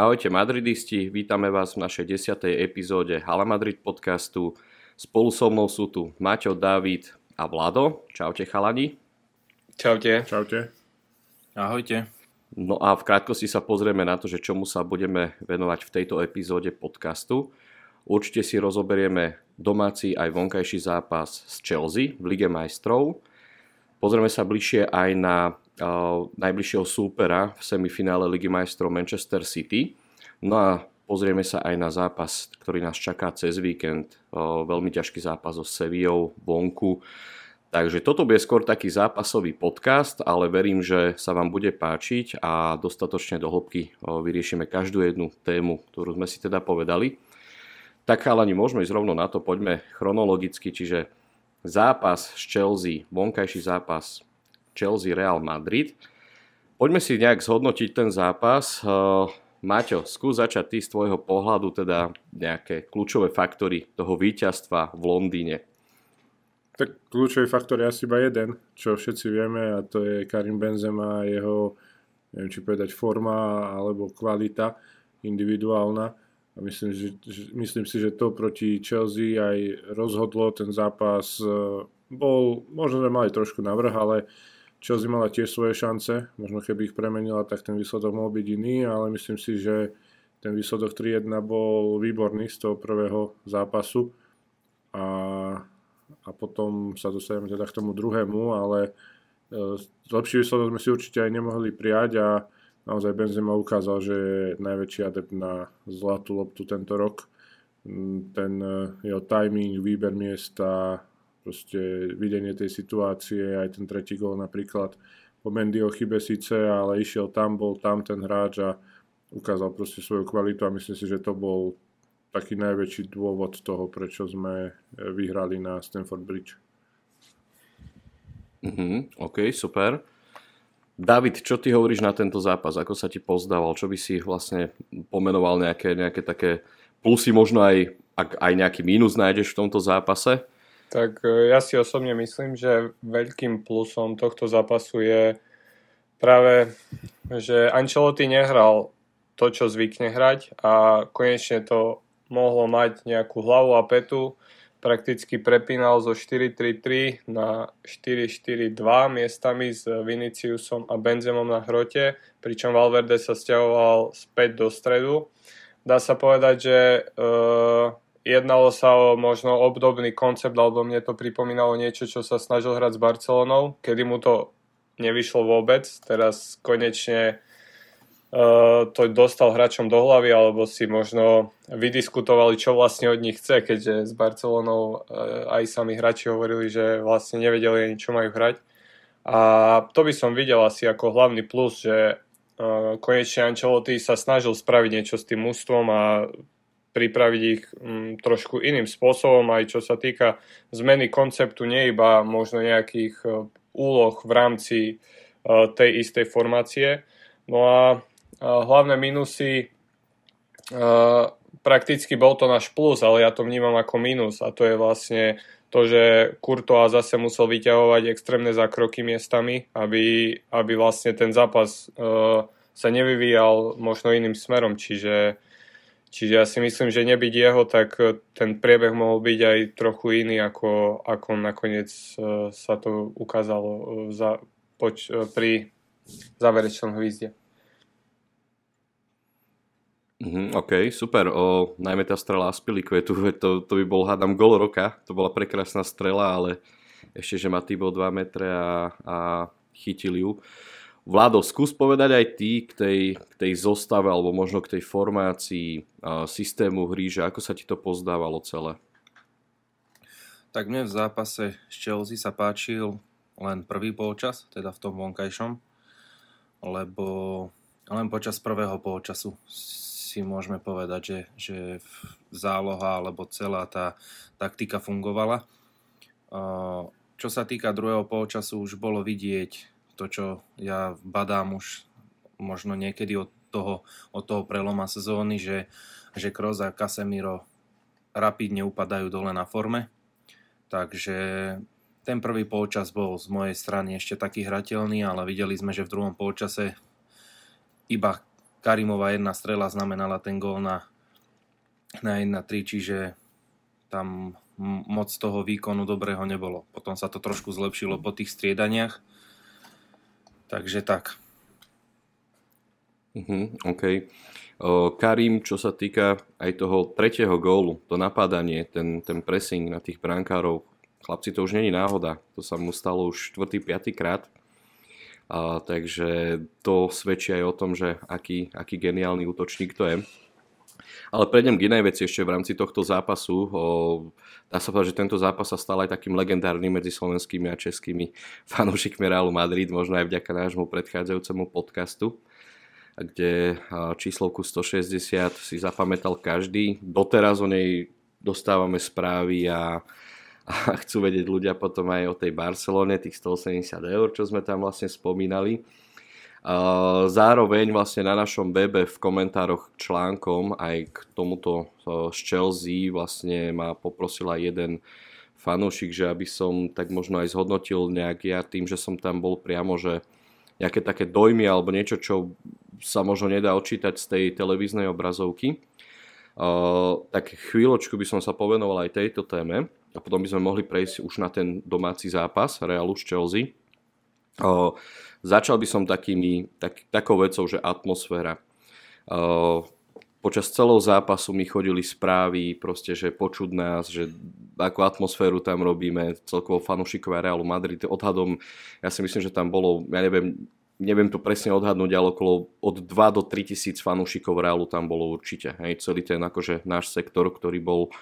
Ahojte madridisti, vítame vás v našej desiatej epizóde Hala Madrid podcastu. Spolu so mnou sú tu Maťo, David a Vlado. Čaute chalani. Čaute. Čaute. Ahojte. No a v krátkosti sa pozrieme na to, že čomu sa budeme venovať v tejto epizóde podcastu. Určite si rozoberieme domáci aj vonkajší zápas s Chelsea v Lige majstrov. Pozrieme sa bližšie aj na najbližšieho súpera v semifinále Ligy majstrov Manchester City. No a pozrieme sa aj na zápas, ktorý nás čaká cez víkend. Veľmi ťažký zápas so Sevillou vonku. Takže toto bude skôr taký zápasový podcast, ale verím, že sa vám bude páčiť a dostatočne do hĺbky vyriešime každú jednu tému, ktorú sme si teda povedali. Tak chalani, môžeme ísť rovno na to, poďme chronologicky, čiže zápas s Chelsea, vonkajší zápas Chelsea Real Madrid. Poďme si nejak zhodnotiť ten zápas. Eh, Maťo, skús začať ty z tvojho pohľadu, teda nejaké kľúčové faktory toho víťazstva v Londýne. Tak kľúčový faktor je asi iba jeden, čo všetci vieme a to je Karim Benzema a jeho, neviem či povedať, forma alebo kvalita individuálna. A myslím, že, myslím si, že to proti Chelsea aj rozhodlo ten zápas. Eh, bol, možno sme mali trošku navrh, ale Chelsea mala tiež svoje šance, možno keby ich premenila, tak ten výsledok mohol byť iný, ale myslím si, že ten výsledok 3-1 bol výborný z toho prvého zápasu a, a potom sa dostaneme teda k tomu druhému, ale e, lepší výsledok sme si určite aj nemohli prijať a naozaj Benzema ukázal, že je najväčší adept na zlatú loptu tento rok. Mm, ten e, jeho timing, výber miesta, proste videnie tej situácie, aj ten tretí gól napríklad po Mendyho chybe síce, ale išiel tam, bol tam ten hráč a ukázal proste svoju kvalitu a myslím si, že to bol taký najväčší dôvod toho, prečo sme e, vyhrali na Stanford Bridge. Mm-hmm, OK, super. David, čo ty hovoríš na tento zápas? Ako sa ti pozdával? Čo by si vlastne pomenoval nejaké, nejaké také plusy, možno aj, ak aj nejaký mínus nájdeš v tomto zápase? Tak e, ja si osobne myslím, že veľkým plusom tohto zápasu je práve, že Ancelotti nehral to, čo zvykne hrať a konečne to mohlo mať nejakú hlavu a petu. Prakticky prepínal zo 4-3-3 na 4-4-2 miestami s Viniciusom a Benzemom na hrote, pričom Valverde sa stiahoval späť do stredu. Dá sa povedať, že uh, Jednalo sa o možno obdobný koncept, alebo mne to pripomínalo niečo, čo sa snažil hrať s Barcelonou, kedy mu to nevyšlo vôbec. Teraz konečne uh, to dostal hráčom do hlavy, alebo si možno vydiskutovali, čo vlastne od nich chce, keďže s Barcelonou uh, aj sami hráči hovorili, že vlastne nevedeli ani čo majú hrať. A to by som videl asi ako hlavný plus, že uh, konečne Ancelotti sa snažil spraviť niečo s tým ústvom a pripraviť ich m, mm, trošku iným spôsobom, aj čo sa týka zmeny konceptu, nie iba možno nejakých uh, úloh v rámci uh, tej istej formácie. No a uh, hlavné minusy uh, prakticky bol to náš plus, ale ja to vnímam ako minus a to je vlastne to, že Kurtoa zase musel vyťahovať extrémne zákroky miestami, aby, aby vlastne ten zápas sa nevyvíjal možno iným smerom, čiže Čiže ja si myslím, že nebyť jeho, tak e, ten priebeh mohol byť aj trochu iný, ako, ako nakoniec e, sa to ukázalo e, za, poč, pri záverečnom hvízde. Mm, OK, super. O, najmä tá strela Aspilicuetu, to, to by bol, hádam, gol roka. To bola prekrásna strela, ale ešte, že má bol 2 metre a, a chytil ju. Vlado, skús povedať aj ty k tej, k tej zostave alebo možno k tej formácii systému hry, že ako sa ti to pozdávalo celé? Tak mne v zápase s Chelsea sa páčil len prvý polčas, teda v tom vonkajšom, lebo len počas prvého polčasu si môžeme povedať, že, že záloha alebo celá tá taktika fungovala. Čo sa týka druhého polčasu, už bolo vidieť to, čo ja badám už možno niekedy od toho, od toho preloma sezóny, že, že Kroos a Casemiro rapidne upadajú dole na forme. Takže ten prvý polčas bol z mojej strany ešte taký hrateľný, ale videli sme, že v druhom polčase iba Karimová jedna strela znamenala ten gól na, na 1-3, čiže tam moc toho výkonu dobrého nebolo. Potom sa to trošku zlepšilo po tých striedaniach. Takže tak. Uh-huh, OK. Uh, Karim, čo sa týka aj toho tretieho gólu, to napádanie, ten, ten pressing na tých brankárov, chlapci, to už není náhoda. To sa mu stalo už 4. 5. krát. Uh, takže to svedčí aj o tom, že aký, aký geniálny útočník to je. Ale prejdem k inej veci ešte v rámci tohto zápasu. O, dá sa povedať, že tento zápas sa stal aj takým legendárnym medzi slovenskými a českými fanúšikmi Realu Madrid, možno aj vďaka nášmu predchádzajúcemu podcastu kde číslovku 160 si zapamätal každý. Doteraz o nej dostávame správy a, a chcú vedieť ľudia potom aj o tej Barcelone, tých 180 eur, čo sme tam vlastne spomínali. Zároveň vlastne na našom webe v komentároch článkom aj k tomuto z Chelsea vlastne ma poprosila jeden fanúšik, že aby som tak možno aj zhodnotil nejak ja tým, že som tam bol priamo, že nejaké také dojmy alebo niečo, čo sa možno nedá odčítať z tej televíznej obrazovky. Uh, tak chvíľočku by som sa povenoval aj tejto téme a potom by sme mohli prejsť už na ten domáci zápas Realu z Chelsea. Uh, Začal by som takými, tak, takou vecou, že atmosféra. Uh, počas celého zápasu mi chodili správy, proste, že počuť nás, že akú atmosféru tam robíme, celkovo fanúšikovia Realu Madrid. Odhadom, ja si myslím, že tam bolo, ja neviem, neviem to presne odhadnúť, ale okolo od 2 do 3 tisíc fanúšikov Realu tam bolo určite. Hej, celý ten akože náš sektor, ktorý bol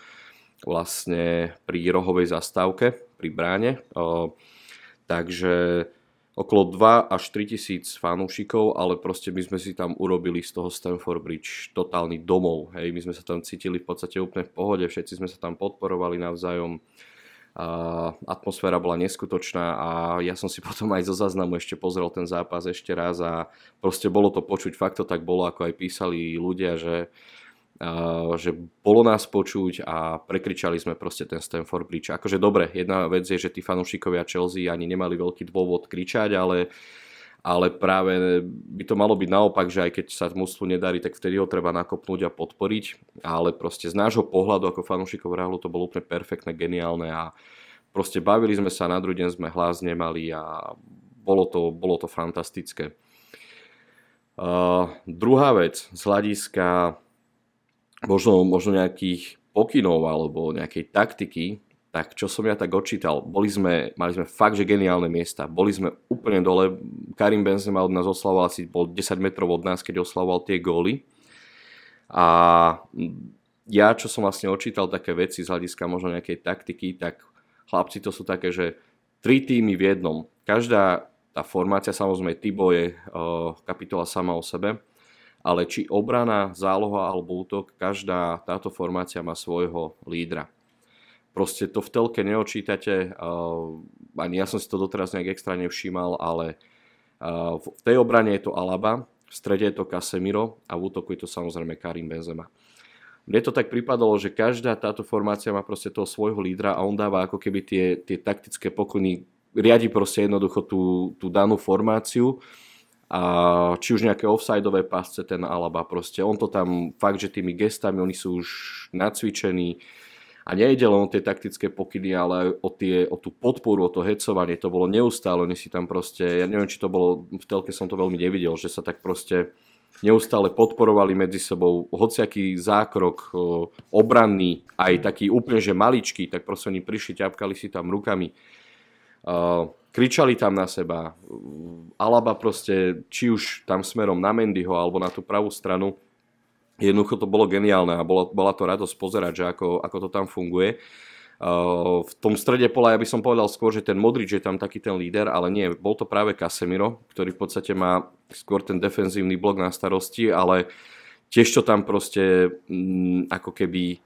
vlastne pri rohovej zastávke, pri bráne. Uh, takže okolo 2 až 3 tisíc fanúšikov, ale proste my sme si tam urobili z toho Stanford Bridge totálny domov. Hej, my sme sa tam cítili v podstate úplne v pohode, všetci sme sa tam podporovali navzájom. A atmosféra bola neskutočná a ja som si potom aj zo záznamu ešte pozrel ten zápas ešte raz a proste bolo to počuť, fakt to tak bolo, ako aj písali ľudia, že že bolo nás počuť a prekričali sme proste ten Stanford Bridge. Akože dobre, jedna vec je, že tí fanúšikovia Chelsea ani nemali veľký dôvod kričať, ale, ale práve by to malo byť naopak, že aj keď sa mústvu nedarí, tak vtedy ho treba nakopnúť a podporiť, ale proste z nášho pohľadu ako fanúšikov Realu to bolo úplne perfektné, geniálne a proste bavili sme sa, na druhý deň sme hlas nemali a bolo to, bolo to fantastické. Uh, druhá vec z hľadiska možno, možno nejakých pokynov alebo nejakej taktiky, tak čo som ja tak odčítal, boli sme, mali sme fakt, že geniálne miesta. Boli sme úplne dole, Karim Benzema od nás oslavoval asi, bol 10 metrov od nás, keď oslavoval tie góly. A ja, čo som vlastne odčítal také veci z hľadiska možno nejakej taktiky, tak chlapci to sú také, že tri týmy v jednom. Každá tá formácia, samozrejme Tibo je uh, kapitola sama o sebe, ale či obrana, záloha alebo útok, každá táto formácia má svojho lídra. Proste to v telke neočítate, uh, ani ja som si to doteraz nejak extra nevšímal, ale uh, v tej obrane je to Alaba, v strede je to Casemiro a v útoku je to samozrejme Karim Benzema. Mne to tak pripadalo, že každá táto formácia má proste toho svojho lídra a on dáva ako keby tie, tie taktické pokuny, riadi proste jednoducho tú, tú danú formáciu a či už nejaké offsideové pasce ten Alaba proste, on to tam fakt, že tými gestami, oni sú už nacvičení a nejde len o tie taktické pokyny, ale o, tie, o tú podporu, o to hecovanie, to bolo neustále, oni si tam proste, ja neviem, či to bolo, v telke som to veľmi nevidel, že sa tak proste neustále podporovali medzi sebou, hociaký zákrok obranný, aj taký úplne, že maličký, tak proste oni prišli, ťapkali si tam rukami. Kričali tam na seba. Alaba proste, či už tam smerom na Mendyho alebo na tú pravú stranu, jednoducho to bolo geniálne a bola, bola to radosť pozerať, že ako, ako to tam funguje. Uh, v tom strede pola ja by som povedal skôr, že ten Modrič je tam taký ten líder, ale nie, bol to práve Casemiro, ktorý v podstate má skôr ten defenzívny blok na starosti, ale tiež to tam proste mm, ako keby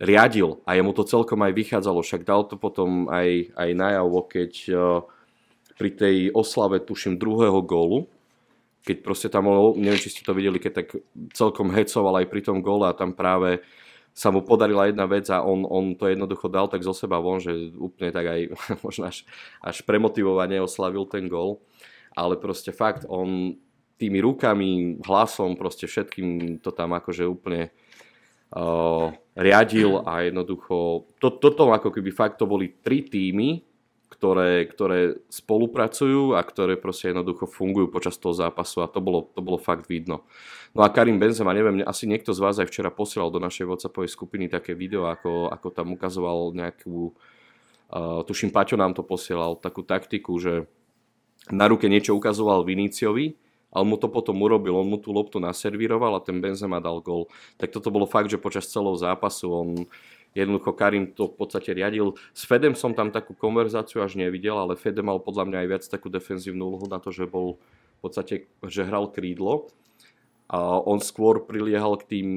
riadil a jemu to celkom aj vychádzalo, však dal to potom aj, aj najavo, keď uh, pri tej oslave, tuším, druhého gólu, keď proste tam, neviem, či ste to videli, keď tak celkom hecoval aj pri tom góle a tam práve sa mu podarila jedna vec a on, on to jednoducho dal tak zo seba von, že úplne tak aj možno až, až premotivovane oslavil ten gól. Ale proste fakt, on tými rukami, hlasom, proste všetkým to tam akože úplne uh, riadil a jednoducho, to, toto ako keby fakt to boli tri týmy, ktoré, ktoré spolupracujú a ktoré proste jednoducho fungujú počas toho zápasu a to bolo, to bolo fakt vidno. No a Karim Benzema, neviem, asi niekto z vás aj včera posielal do našej WhatsAppovej skupiny také video, ako, ako tam ukazoval nejakú, uh, tuším Paťo nám to posielal, takú taktiku, že na ruke niečo ukazoval Viníciovi, ale mu to potom urobil, on mu tú loptu naservíroval a ten Benzema dal gol. Tak toto bolo fakt, že počas celého zápasu on jednoducho Karim to v podstate riadil. S Fedem som tam takú konverzáciu až nevidel, ale Fede mal podľa mňa aj viac takú defenzívnu úlohu na to, že bol v podstate, že hral krídlo. A on skôr priliehal k tým,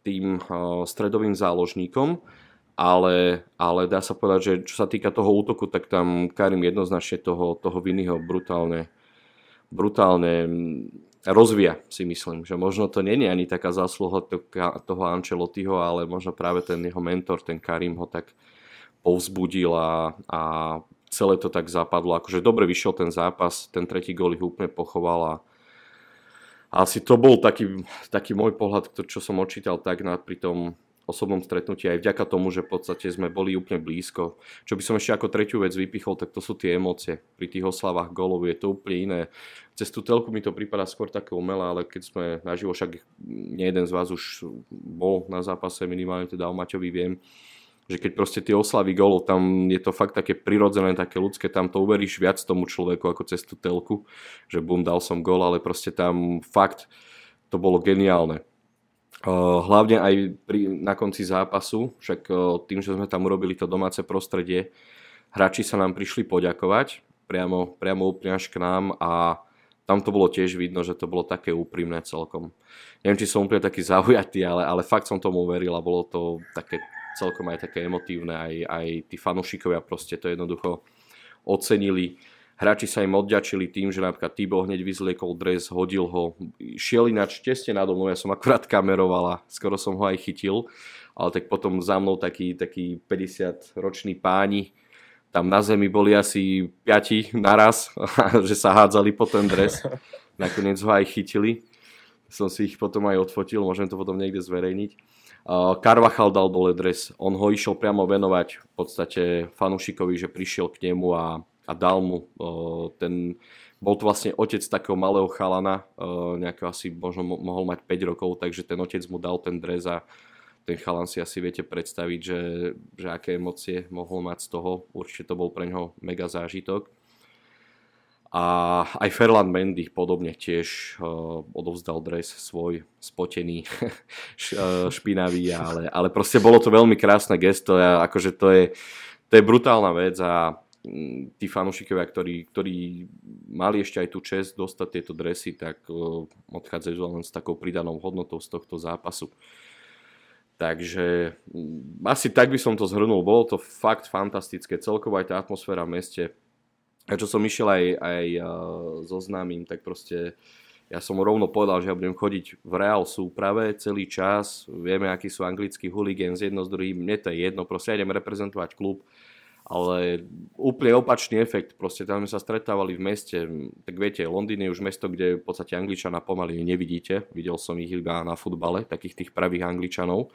tým stredovým záložníkom, ale, ale dá sa povedať, že čo sa týka toho útoku, tak tam Karim jednoznačne toho, toho Viniho brutálne, brutálne rozvíja, si myslím. Že možno to je ani taká zásluha toho Ancelottiho, ale možno práve ten jeho mentor, ten Karim ho tak povzbudil a, a celé to tak zapadlo. Akože dobre vyšiel ten zápas, ten tretí gól ich úplne pochoval a asi to bol taký, taký môj pohľad, čo som očítal tak na, pri tom osobnom stretnutí aj vďaka tomu, že v podstate sme boli úplne blízko. Čo by som ešte ako tretiu vec vypichol, tak to sú tie emócie. Pri tých oslavách golov je to úplne iné. Cez tú telku mi to prípada skôr také umelé, ale keď sme naživo, však nie jeden z vás už bol na zápase, minimálne teda o Maťovi viem, že keď proste tie oslavy golov, tam je to fakt také prirodzené, také ľudské, tam to uveríš viac tomu človeku ako cez tú telku, že bum, dal som gol, ale proste tam fakt to bolo geniálne. Hlavne aj pri, na konci zápasu, však tým, že sme tam urobili to domáce prostredie, hráči sa nám prišli poďakovať priamo, priamo úplne až k nám a tam to bolo tiež vidno, že to bolo také úprimné celkom. Neviem, či som úplne taký zaujatý, ale, ale fakt som tomu uveril a bolo to také celkom aj také emotívne, aj, aj tí fanúšikovia proste to jednoducho ocenili Hráči sa im odďačili tým, že napríklad Tibo hneď vyzliekol dres, hodil ho, šiel ináč tesne nado mnou, ja som akurát kameroval a skoro som ho aj chytil, ale tak potom za mnou takí, takí 50-roční páni, tam na zemi boli asi piati naraz, že sa hádzali po ten dres. Nakoniec ho aj chytili. Som si ich potom aj odfotil, môžem to potom niekde zverejniť. Carvachal dal dole dres. On ho išiel priamo venovať v podstate fanúšikovi, že prišiel k nemu a a dal mu ten, bol to vlastne otec takého malého chalana, nejakého asi možno mohol mať 5 rokov, takže ten otec mu dal ten dres a ten chalan si asi viete predstaviť, že, že aké emócie mohol mať z toho. Určite to bol pre neho mega zážitok. A aj Ferland Mendy podobne tiež uh, odovzdal dres svoj spotený, špinavý, ale, ale proste bolo to veľmi krásne gesto a akože to je, to je brutálna vec a Mm, tí fanúšikovia, ktorí, ktorí mali ešte aj tú čest dostať tieto dresy, tak odchádzajú len s takou pridanou hodnotou z tohto zápasu. Takže mm, asi tak by som to zhrnul. Bolo to fakt fantastické. Celkovo aj tá atmosféra v meste. A čo som išiel aj, aj so známym, tak proste ja som rovno povedal, že ja budem chodiť v reál súprave celý čas. Vieme, akí sú anglickí hooligans jedno s druhým. Mne to je jedno, proste ja idem reprezentovať klub ale úplne opačný efekt, proste tam sme sa stretávali v meste, tak viete, Londýn je už mesto, kde v podstate Angličana pomaly nevidíte, videl som ich iba na futbale, takých tých pravých Angličanov.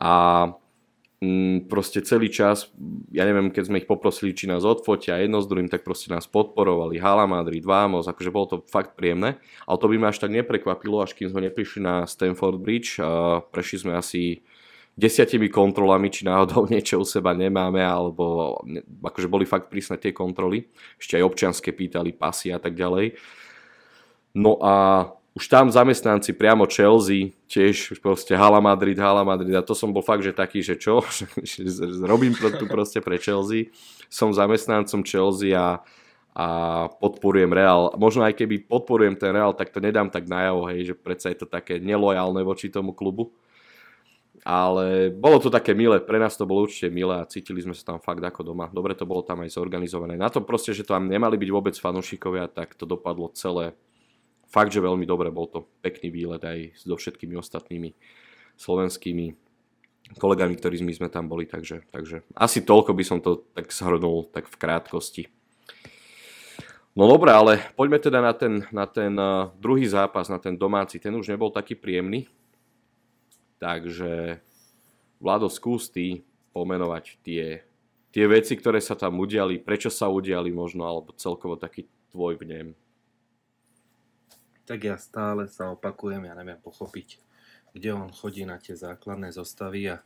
A mm, proste celý čas, ja neviem, keď sme ich poprosili, či nás odfotia jedno s druhým, tak proste nás podporovali, Hala Madrid, Vamos, akože bolo to fakt príjemné, ale to by ma až tak neprekvapilo, až kým sme neprišli na Stanford Bridge, prešli sme asi desiatimi kontrolami, či náhodou niečo u seba nemáme, alebo akože boli fakt prísne tie kontroly. Ešte aj občianske pýtali pasy a tak ďalej. No a už tam zamestnanci priamo Chelsea, tiež proste Hala Madrid, Hala Madrid a to som bol fakt, že taký, že čo, robím tu proste pre Chelsea, som zamestnancom Chelsea a, a podporujem Real. Možno aj keby podporujem ten Real, tak to nedám tak najavo, hej, že predsa je to také nelojálne voči tomu klubu ale bolo to také milé, pre nás to bolo určite milé a cítili sme sa tam fakt ako doma. Dobre to bolo tam aj zorganizované. Na to proste, že tam nemali byť vôbec fanúšikovia, tak to dopadlo celé fakt, že veľmi dobre. Bol to pekný výlet aj so všetkými ostatnými slovenskými kolegami, ktorí my sme tam boli, takže, takže asi toľko by som to tak zhrnul tak v krátkosti. No dobre, ale poďme teda na ten, na ten uh, druhý zápas, na ten domáci. Ten už nebol taký príjemný. Takže Vlado, skús ty pomenovať tie, tie veci, ktoré sa tam udiali, prečo sa udiali možno, alebo celkovo taký tvoj vnem. Tak ja stále sa opakujem, ja neviem pochopiť, kde on chodí na tie základné zostavy a,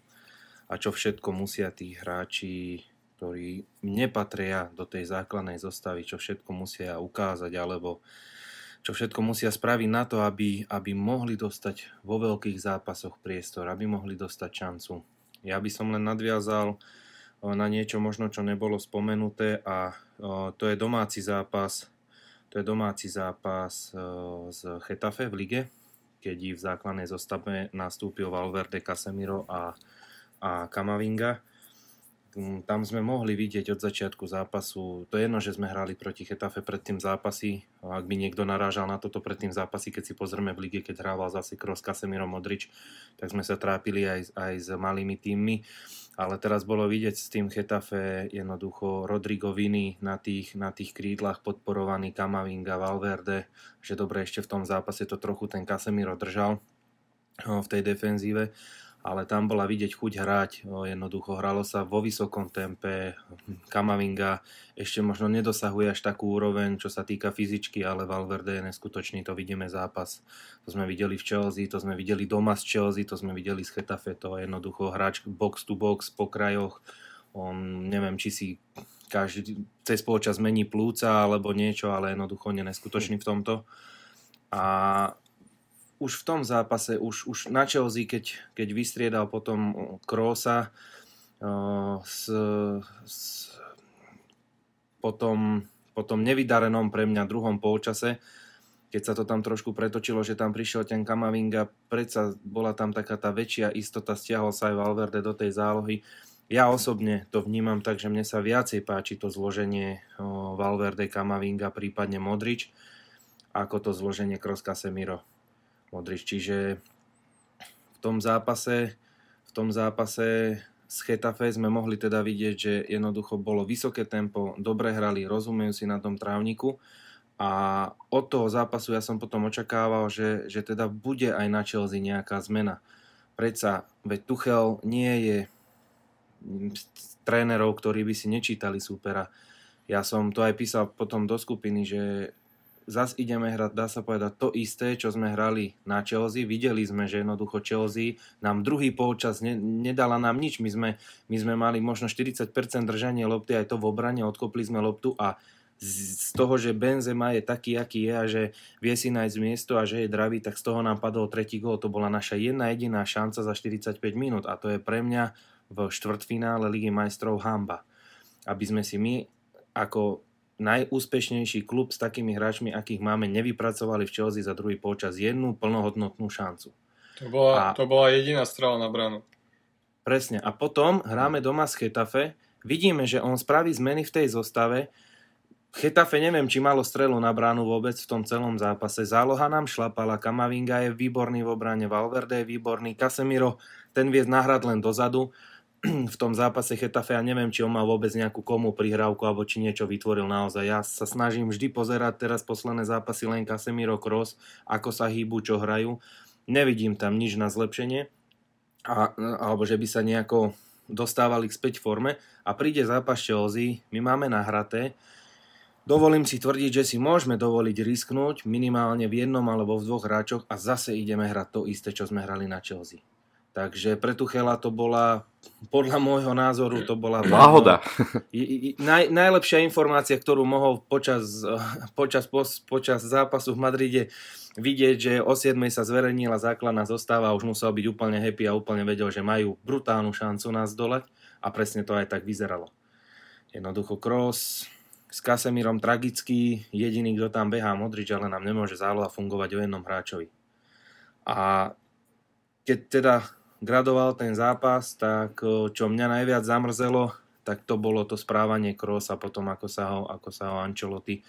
a čo všetko musia tí hráči ktorí nepatria do tej základnej zostavy, čo všetko musia ukázať, alebo čo všetko musia spraviť na to, aby, aby mohli dostať vo veľkých zápasoch priestor, aby mohli dostať šancu. Ja by som len nadviazal na niečo možno, čo nebolo spomenuté a to je domáci zápas to je domáci zápas z Chetafe v lige, keď v základnej zostave nastúpil Valverde, Casemiro a, a Kamavinga tam sme mohli vidieť od začiatku zápasu, to je jedno, že sme hrali proti Chetafe pred tým zápasy, ak by niekto narážal na toto pred tým zápasy, keď si pozrieme v lige, keď hrával zase Kroos, Casemiro, Modrič, tak sme sa trápili aj, aj s malými týmmi, ale teraz bolo vidieť s tým Chetafe jednoducho Rodrigo Vini na tých, na tých krídlach podporovaný Kamavinga, Valverde, že dobre ešte v tom zápase to trochu ten Casemiro držal v tej defenzíve ale tam bola vidieť chuť hrať, jednoducho hralo sa vo vysokom tempe, Kamavinga ešte možno nedosahuje až takú úroveň, čo sa týka fyzičky, ale Valverde je neskutočný, to vidíme zápas. To sme videli v Chelsea, to sme videli doma z Chelsea, to sme videli z Chetafe, to je jednoducho hráč box to box po krajoch, on neviem, či si každý cez spoločas mení plúca alebo niečo, ale jednoducho je neskutočný v tomto. A už v tom zápase, už, už na Chelsea, keď, keď vystriedal potom Krosa uh, s, s, potom, potom nevydarenom pre mňa druhom polčase, keď sa to tam trošku pretočilo, že tam prišiel ten Kamavinga, predsa bola tam taká tá väčšia istota, stiahol sa aj Valverde do tej zálohy. Ja osobne to vnímam tak, že mne sa viacej páči to zloženie uh, Valverde, Kamavinga, prípadne Modrič, ako to zloženie Kroos Casemiro Modrič. Čiže v tom zápase, v tom zápase s Chetafe sme mohli teda vidieť, že jednoducho bolo vysoké tempo, dobre hrali, rozumejú si na tom trávniku a od toho zápasu ja som potom očakával, že, že teda bude aj na Chelsea nejaká zmena. Predsa, veď Tuchel nie je trénerov, ktorí by si nečítali súpera. Ja som to aj písal potom do skupiny, že zas ideme hrať, dá sa povedať, to isté, čo sme hrali na Chelsea. Videli sme, že jednoducho Chelsea nám druhý polčas ne, nedala nám nič. My sme, my sme mali možno 40% držanie lopty, aj to v obrane, odkopli sme loptu a z toho, že Benzema je taký, aký je a že vie si nájsť miesto a že je dravý, tak z toho nám padol tretí gól. To bola naša jedna jediná šanca za 45 minút a to je pre mňa v štvrtfinále Ligy majstrov hamba. Aby sme si my ako najúspešnejší klub s takými hráčmi, akých máme, nevypracovali v Chelsea za druhý počas jednu plnohodnotnú šancu. To bola, a, to bola jediná strela na bránu. Presne. A potom hráme doma s Chetafe, vidíme, že on spraví zmeny v tej zostave, Chetafe neviem, či malo strelu na bránu vôbec v tom celom zápase. Záloha nám šlapala, Kamavinga je výborný v obrane, Valverde je výborný, Casemiro ten vie nahrať len dozadu v tom zápase Chetafe, ja neviem, či on má vôbec nejakú komu prihrávku alebo či niečo vytvoril naozaj. Ja sa snažím vždy pozerať teraz posledné zápasy len Casemiro Cross, ako sa hýbu, čo hrajú. Nevidím tam nič na zlepšenie, a, alebo že by sa nejako dostávali k späť forme a príde zápas Chelsea, my máme nahraté, Dovolím si tvrdiť, že si môžeme dovoliť risknúť minimálne v jednom alebo v dvoch hráčoch a zase ideme hrať to isté, čo sme hrali na Chelsea. Takže pre Tuchela to bola, podľa môjho názoru, to bola náhoda. Naj, najlepšia informácia, ktorú mohol počas, počas, počas zápasu v Madride vidieť, že o 7 sa zverejnila základná zostáva a už musel byť úplne happy a úplne vedel, že majú brutálnu šancu nás dole a presne to aj tak vyzeralo. Jednoducho Kroos s Kasemírom tragický, jediný, kto tam behá Modrič, ale nám nemôže záloha fungovať o jednom hráčovi. A keď teda gradoval ten zápas, tak čo mňa najviac zamrzelo, tak to bolo to správanie Krosa potom, ako sa ho, ako sa ho Ancelotti,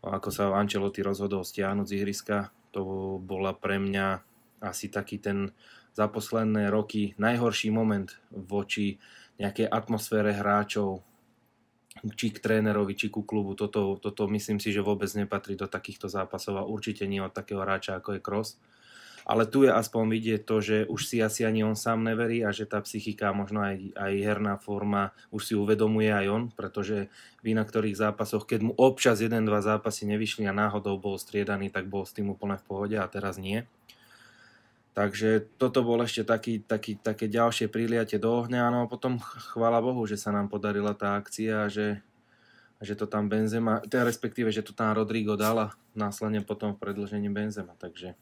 ako sa Ancelotti rozhodol stiahnuť z ihriska. To bola pre mňa asi taký ten za posledné roky najhorší moment voči nejakej atmosfére hráčov. či k trénerovi, či ku klubu. Toto, toto myslím si, že vôbec nepatrí do takýchto zápasov a určite nie od takého hráča ako je Kroos. Ale tu je aspoň vidieť to, že už si asi ani on sám neverí a že tá psychika, možno aj, aj herná forma už si uvedomuje aj on, pretože v inak ktorých zápasoch, keď mu občas jeden, dva zápasy nevyšli a náhodou bol striedaný, tak bol s tým úplne v pohode a teraz nie. Takže toto bol ešte taký, taký, také ďalšie priliate do ohňa, no a potom chvála Bohu, že sa nám podarila tá akcia a že, že to tam Benzema, teda respektíve, že to tam Rodrigo dala následne potom v predlžení Benzema, takže,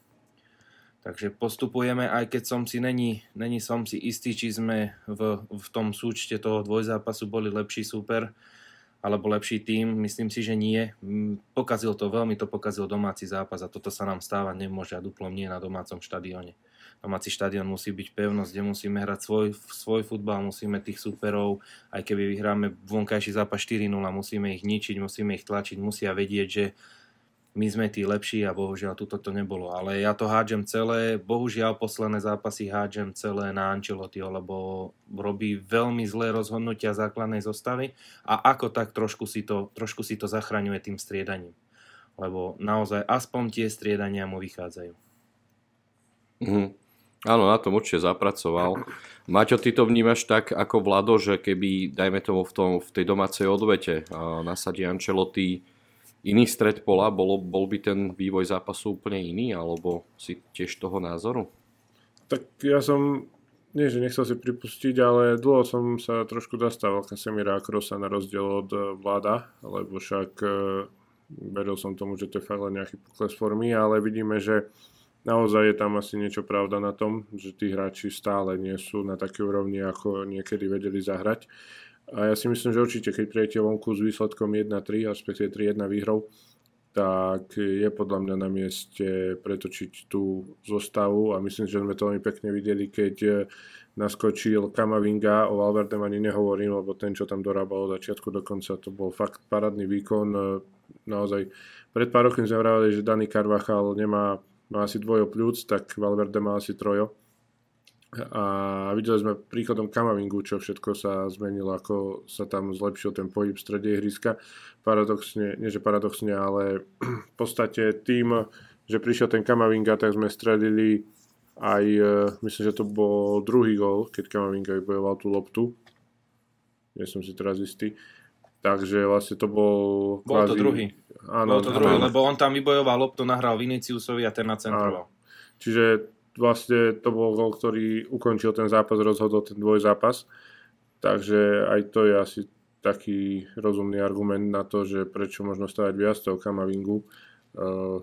takže postupujeme, aj keď som si, není, není som si istý, či sme v, v tom súčte toho dvojzápasu boli lepší super, alebo lepší tým, myslím si, že nie. Pokazil to, veľmi to pokazil domáci zápas a toto sa nám stáva nemôže a duplom nie na domácom štadióne. Domáci štadión musí byť pevnosť, kde musíme hrať svoj, svoj futbal, musíme tých superov, aj keby vyhráme vonkajší zápas 4-0, musíme ich ničiť, musíme ich tlačiť, musia vedieť, že my sme tí lepší a bohužiaľ tuto to nebolo. Ale ja to hádžem celé, bohužiaľ posledné zápasy hádžem celé na Ancelottiho, lebo robí veľmi zlé rozhodnutia základnej zostavy a ako tak trošku si to, trošku si to zachraňuje tým striedaním. Lebo naozaj aspoň tie striedania mu vychádzajú. Mm-hmm. Áno, na tom určite zapracoval. Maťo, ty to vnímaš tak ako Vlado, že keby, dajme tomu v, tom, v tej domácej odvete, nasadí Ancelotti iný stred pola, bolo, bol by ten vývoj zápasu úplne iný, alebo si tiež toho názoru? Tak ja som, nie že nechcel si pripustiť, ale dlho som sa trošku zastával Kasemira Krosa na rozdiel od eh, vláda, lebo však e, veril som tomu, že to je fakt len nejaký pokles formy, ale vidíme, že naozaj je tam asi niečo pravda na tom, že tí hráči stále nie sú na také úrovni, ako niekedy vedeli zahrať. A ja si myslím, že určite, keď prijete vonku s výsledkom 1-3, respektíve 3-1 výhrou, tak je podľa mňa na mieste pretočiť tú zostavu a myslím, že sme to veľmi pekne videli, keď eh, naskočil Kamavinga, o Valverdem ani nehovorím, lebo ten, čo tam dorábal od začiatku do konca, to bol fakt parádny výkon. Eh, naozaj, pred pár rokmi sme vravali, že Dani Carvachal nemá, má asi dvojo pľúc, tak Valverde má asi trojo a videli sme príchodom Kamavingu, čo všetko sa zmenilo, ako sa tam zlepšil ten pohyb v strede ihriska. Paradoxne, nie že paradoxne, ale v podstate tým, že prišiel ten Kamavinga, tak sme stredili aj, e, myslím, že to bol druhý gol, keď Kamavinga vybojoval tú loptu. Nie som si teraz istý. Takže vlastne to bol... Bol kvázi... to druhý. Áno, bol to druhý, áno. lebo on tam vybojoval loptu, nahral Viniciusovi a ten na centroval. Čiže vlastne to bol gol, ktorý ukončil ten zápas, rozhodol ten dvojzápas. Takže aj to je asi taký rozumný argument na to, že prečo možno stavať viac toho Kamavingu, uh,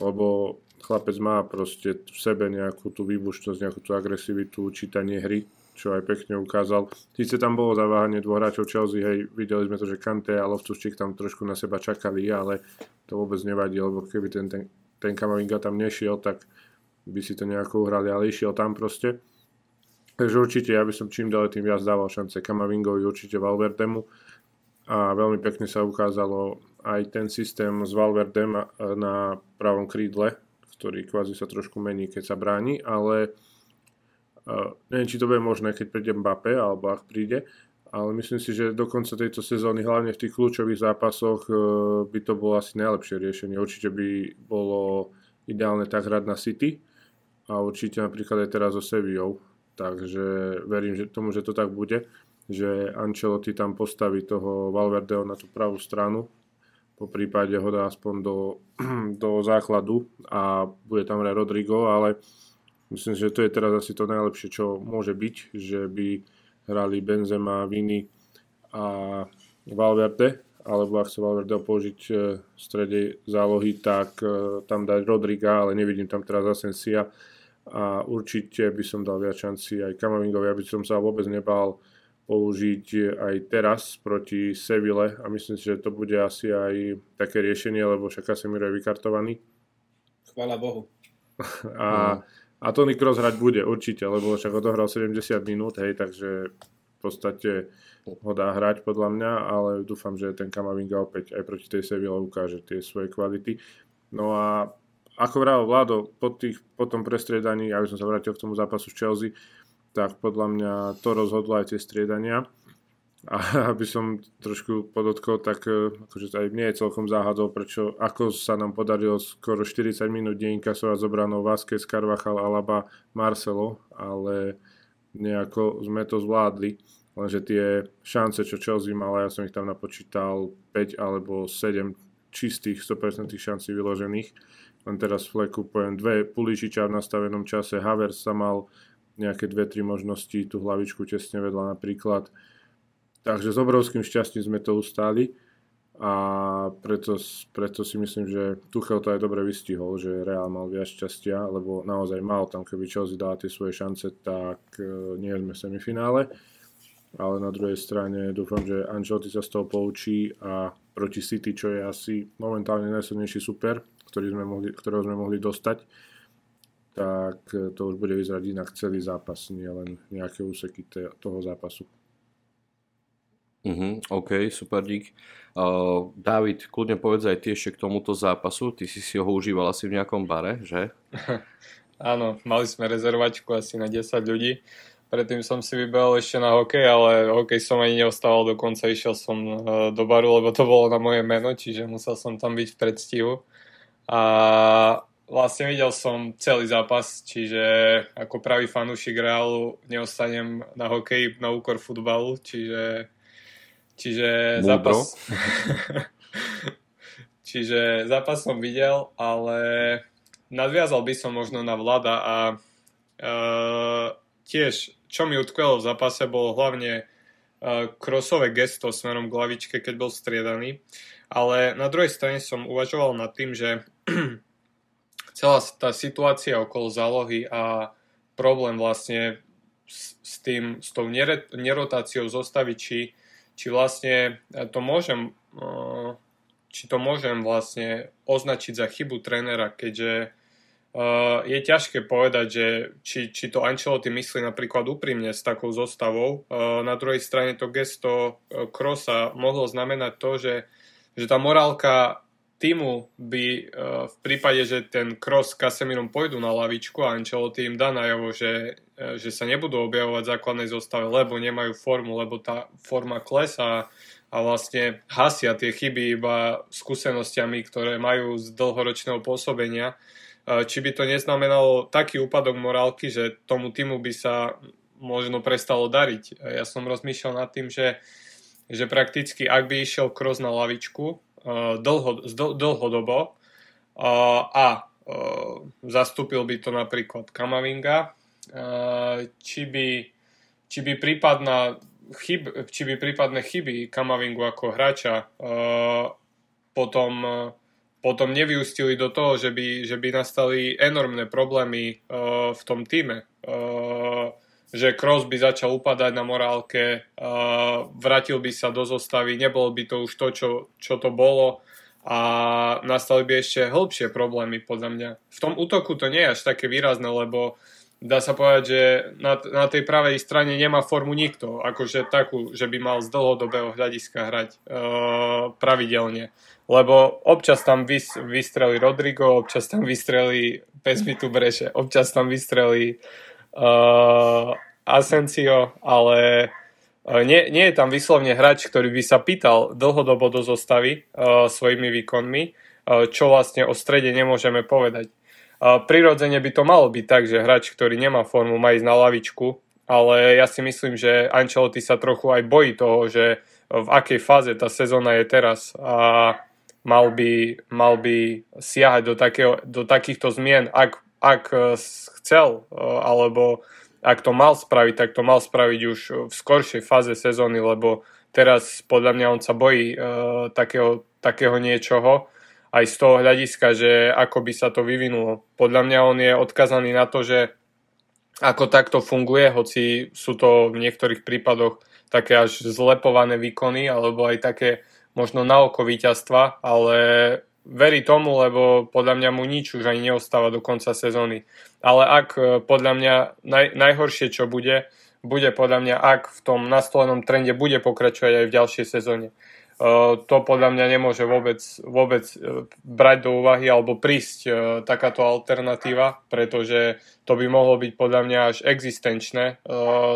lebo chlapec má proste v sebe nejakú tú výbušnosť, nejakú tú agresivitu, čítanie hry, čo aj pekne ukázal. Sice tam bolo zaváhanie dvoch hráčov Chelsea, hej, videli sme to, že Kante a Loftus-Cheek tam trošku na seba čakali, ale to vôbec nevadí, lebo keby ten, ten, ten Kamavinga tam nešiel, tak by si to nejako uhrali, ale išiel tam proste. Takže určite ja by som čím ďalej tým viac dával šance Kamavingovi, určite Valverdemu a veľmi pekne sa ukázalo aj ten systém s Valverdem na pravom krídle, ktorý kvázi sa trošku mení, keď sa bráni, ale uh, neviem, či to bude možné, keď príde Mbappé, alebo ak príde, ale myslím si, že do konca tejto sezóny, hlavne v tých kľúčových zápasoch, uh, by to bolo asi najlepšie riešenie. Určite by bolo ideálne tak hrať na City, a určite napríklad aj teraz so Sevillou. Takže verím že tomu, že to tak bude, že Ancelotti tam postaví toho Valverdeho na tú pravú stranu, po prípade ho dá aspoň do, do základu a bude tam hrať Rodrigo, ale myslím, že to je teraz asi to najlepšie, čo môže byť, že by hrali Benzema, Vini a Valverde, alebo ak chce Valverde použiť e, v strede zálohy, tak e, tam dať Rodriga, ale nevidím tam teraz Asensia a určite by som dal viac šanci aj Kamavingovi, aby som sa vôbec nebal použiť aj teraz proti Seville a myslím si, že to bude asi aj také riešenie, lebo však Casemiro je vykartovaný. Chvala Bohu. A, a Tony Kroos hrať bude určite, lebo však odohral 70 minút, hej, takže v podstate ho dá hrať podľa mňa, ale dúfam, že ten Kamavinga opäť aj proti tej Seville ukáže tie svoje kvality. No a ako vravel Vlado, po, tých, po tom prestriedaní, aby som sa vrátil k tomu zápasu s Chelsea, tak podľa mňa to rozhodlo aj tie striedania. A aby som trošku podotkol, tak e, akože aj mne je celkom záhadol, prečo, ako sa nám podarilo skoro 40 minút neinkasovať zobranou Vázquez, Carvajal, Alaba, Marcelo, ale nejako sme to zvládli. Lenže tie šance, čo Chelsea mala, ja som ich tam napočítal 5 alebo 7 čistých 100% šancí vyložených. Len teraz fleku poviem dve Puličiča v nastavenom čase, Havers sa mal nejaké dve, tri možnosti, tú hlavičku tesne vedľa napríklad. Takže s obrovským šťastím sme to ustáli a preto, preto si myslím, že Tuchel to aj dobre vystihol, že Real mal viac šťastia, lebo naozaj mal tam, keby Chelsea dala tie svoje šance, tak uh, nie sme v semifinále. Ale na druhej strane dúfam, že Ancelotti sa z toho poučí a proti City, čo je asi momentálne najsilnejší super, ktorý sme mohli, ktorého sme mohli dostať, tak to už bude vyzerať inak celý zápas, nie len nejaké úseky toho zápasu. Uh-huh, OK, super, dík. Uh, David, kľudne povedz aj ty ešte k tomuto zápasu. Ty si si ho užíval asi v nejakom bare, že? Áno, mali sme rezervačku asi na 10 ľudí. Predtým som si vybral ešte na hokej, ale hokej som ani neostával dokonca, išiel som uh, do baru, lebo to bolo na moje meno, čiže musel som tam byť v predstihu. A vlastne videl som celý zápas, čiže ako pravý fanúšik Realu neostanem na hokej na úkor futbalu, čiže Čiže zápas... Čiže zápas som videl, ale nadviazal by som možno na Vlada a uh, tiež, čo mi utkvelo v zápase, bolo hlavne uh, krosové gesto smerom k lavičke, keď bol striedaný. Ale na druhej strane som uvažoval nad tým, že celá tá situácia okolo zálohy a problém vlastne s, s tým, s tou nerotáciou zostavy, či či vlastne e, to môžem e, či to môžem vlastne označiť za chybu trénera, keďže uh, je ťažké povedať, že či, či to Ancelotti myslí napríklad úprimne s takou zostavou. Uh, na druhej strane to gesto uh, Krosa mohlo znamenať to, že, že tá morálka týmu by uh, v prípade, že ten Kroos s Casemirom pôjdu na lavičku a Ancelotti im dá najavo, že že sa nebudú objavovať v základnej zostave, lebo nemajú formu, lebo tá forma klesá a vlastne hasia tie chyby iba skúsenostiami, ktoré majú z dlhoročného pôsobenia. E, či by to neznamenalo taký úpadok morálky, že tomu týmu by sa možno prestalo dariť. E, ja som rozmýšľal nad tým, že, že prakticky ak by išiel Kroos na lavičku dlho, dlhodobo a zastúpil by to napríklad Kamavinga, či by, či by prípadná chyb, či by prípadné chyby Kamavingu ako hráča potom, potom nevyústili do toho, že by, že by nastali enormné problémy v tom týme. Že Kroos by začal upadať na morálke, vrátil by sa do zostavy, nebolo by to už to, čo, čo to bolo a nastali by ešte hĺbšie problémy podľa mňa. V tom útoku to nie je až také výrazné, lebo uh, dá sa povedať, že na, na tej pravej strane nemá formu nikto, akože takú, že by mal z dlhodobého hľadiska hrať uh, pravidelne. Lebo občas tam vys, vystrelí Rodrigo, občas tam vystrelí, pes mi tu breše, občas tam vystrelí uh, Asensio, ale uh, nie, nie je tam vyslovne hráč, ktorý by sa pýtal dlhodobo do zostavy uh, svojimi výkonmi, uh, čo vlastne o strede nemôžeme povedať prirodzene by to malo byť tak, že hráč, ktorý nemá formu, má ísť na lavičku, ale ja si myslím, že Ancelotti sa trochu aj bojí toho, že v akej fáze tá sezóna je teraz a mal by, mal by siahať do, takého, do takýchto zmien, ak, ak chcel, alebo ak to mal spraviť, tak to mal spraviť už v skoršej fáze sezóny, lebo teraz podľa mňa on sa bojí uh, takého, takého niečoho aj z toho hľadiska, že ako by sa to vyvinulo. Podľa mňa on je odkazaný na to, že ako takto funguje, hoci sú to v niektorých prípadoch také až zlepované výkony, alebo aj také možno na oko víťazstva, ale verí tomu, lebo podľa mňa mu nič už ani neostáva do konca sezóny. Ale ak e, podľa mňa naj, najhoršie, čo bude, bude podľa mňa, ak v tom nastolenom trende bude pokračovať aj v ďalšej sezóne. Eh, to podľa mňa nemôže vôbec, vôbec eh, brať do úvahy alebo prísť eh, takáto alternatíva, pretože to by mohlo byť podľa mňa až existenčné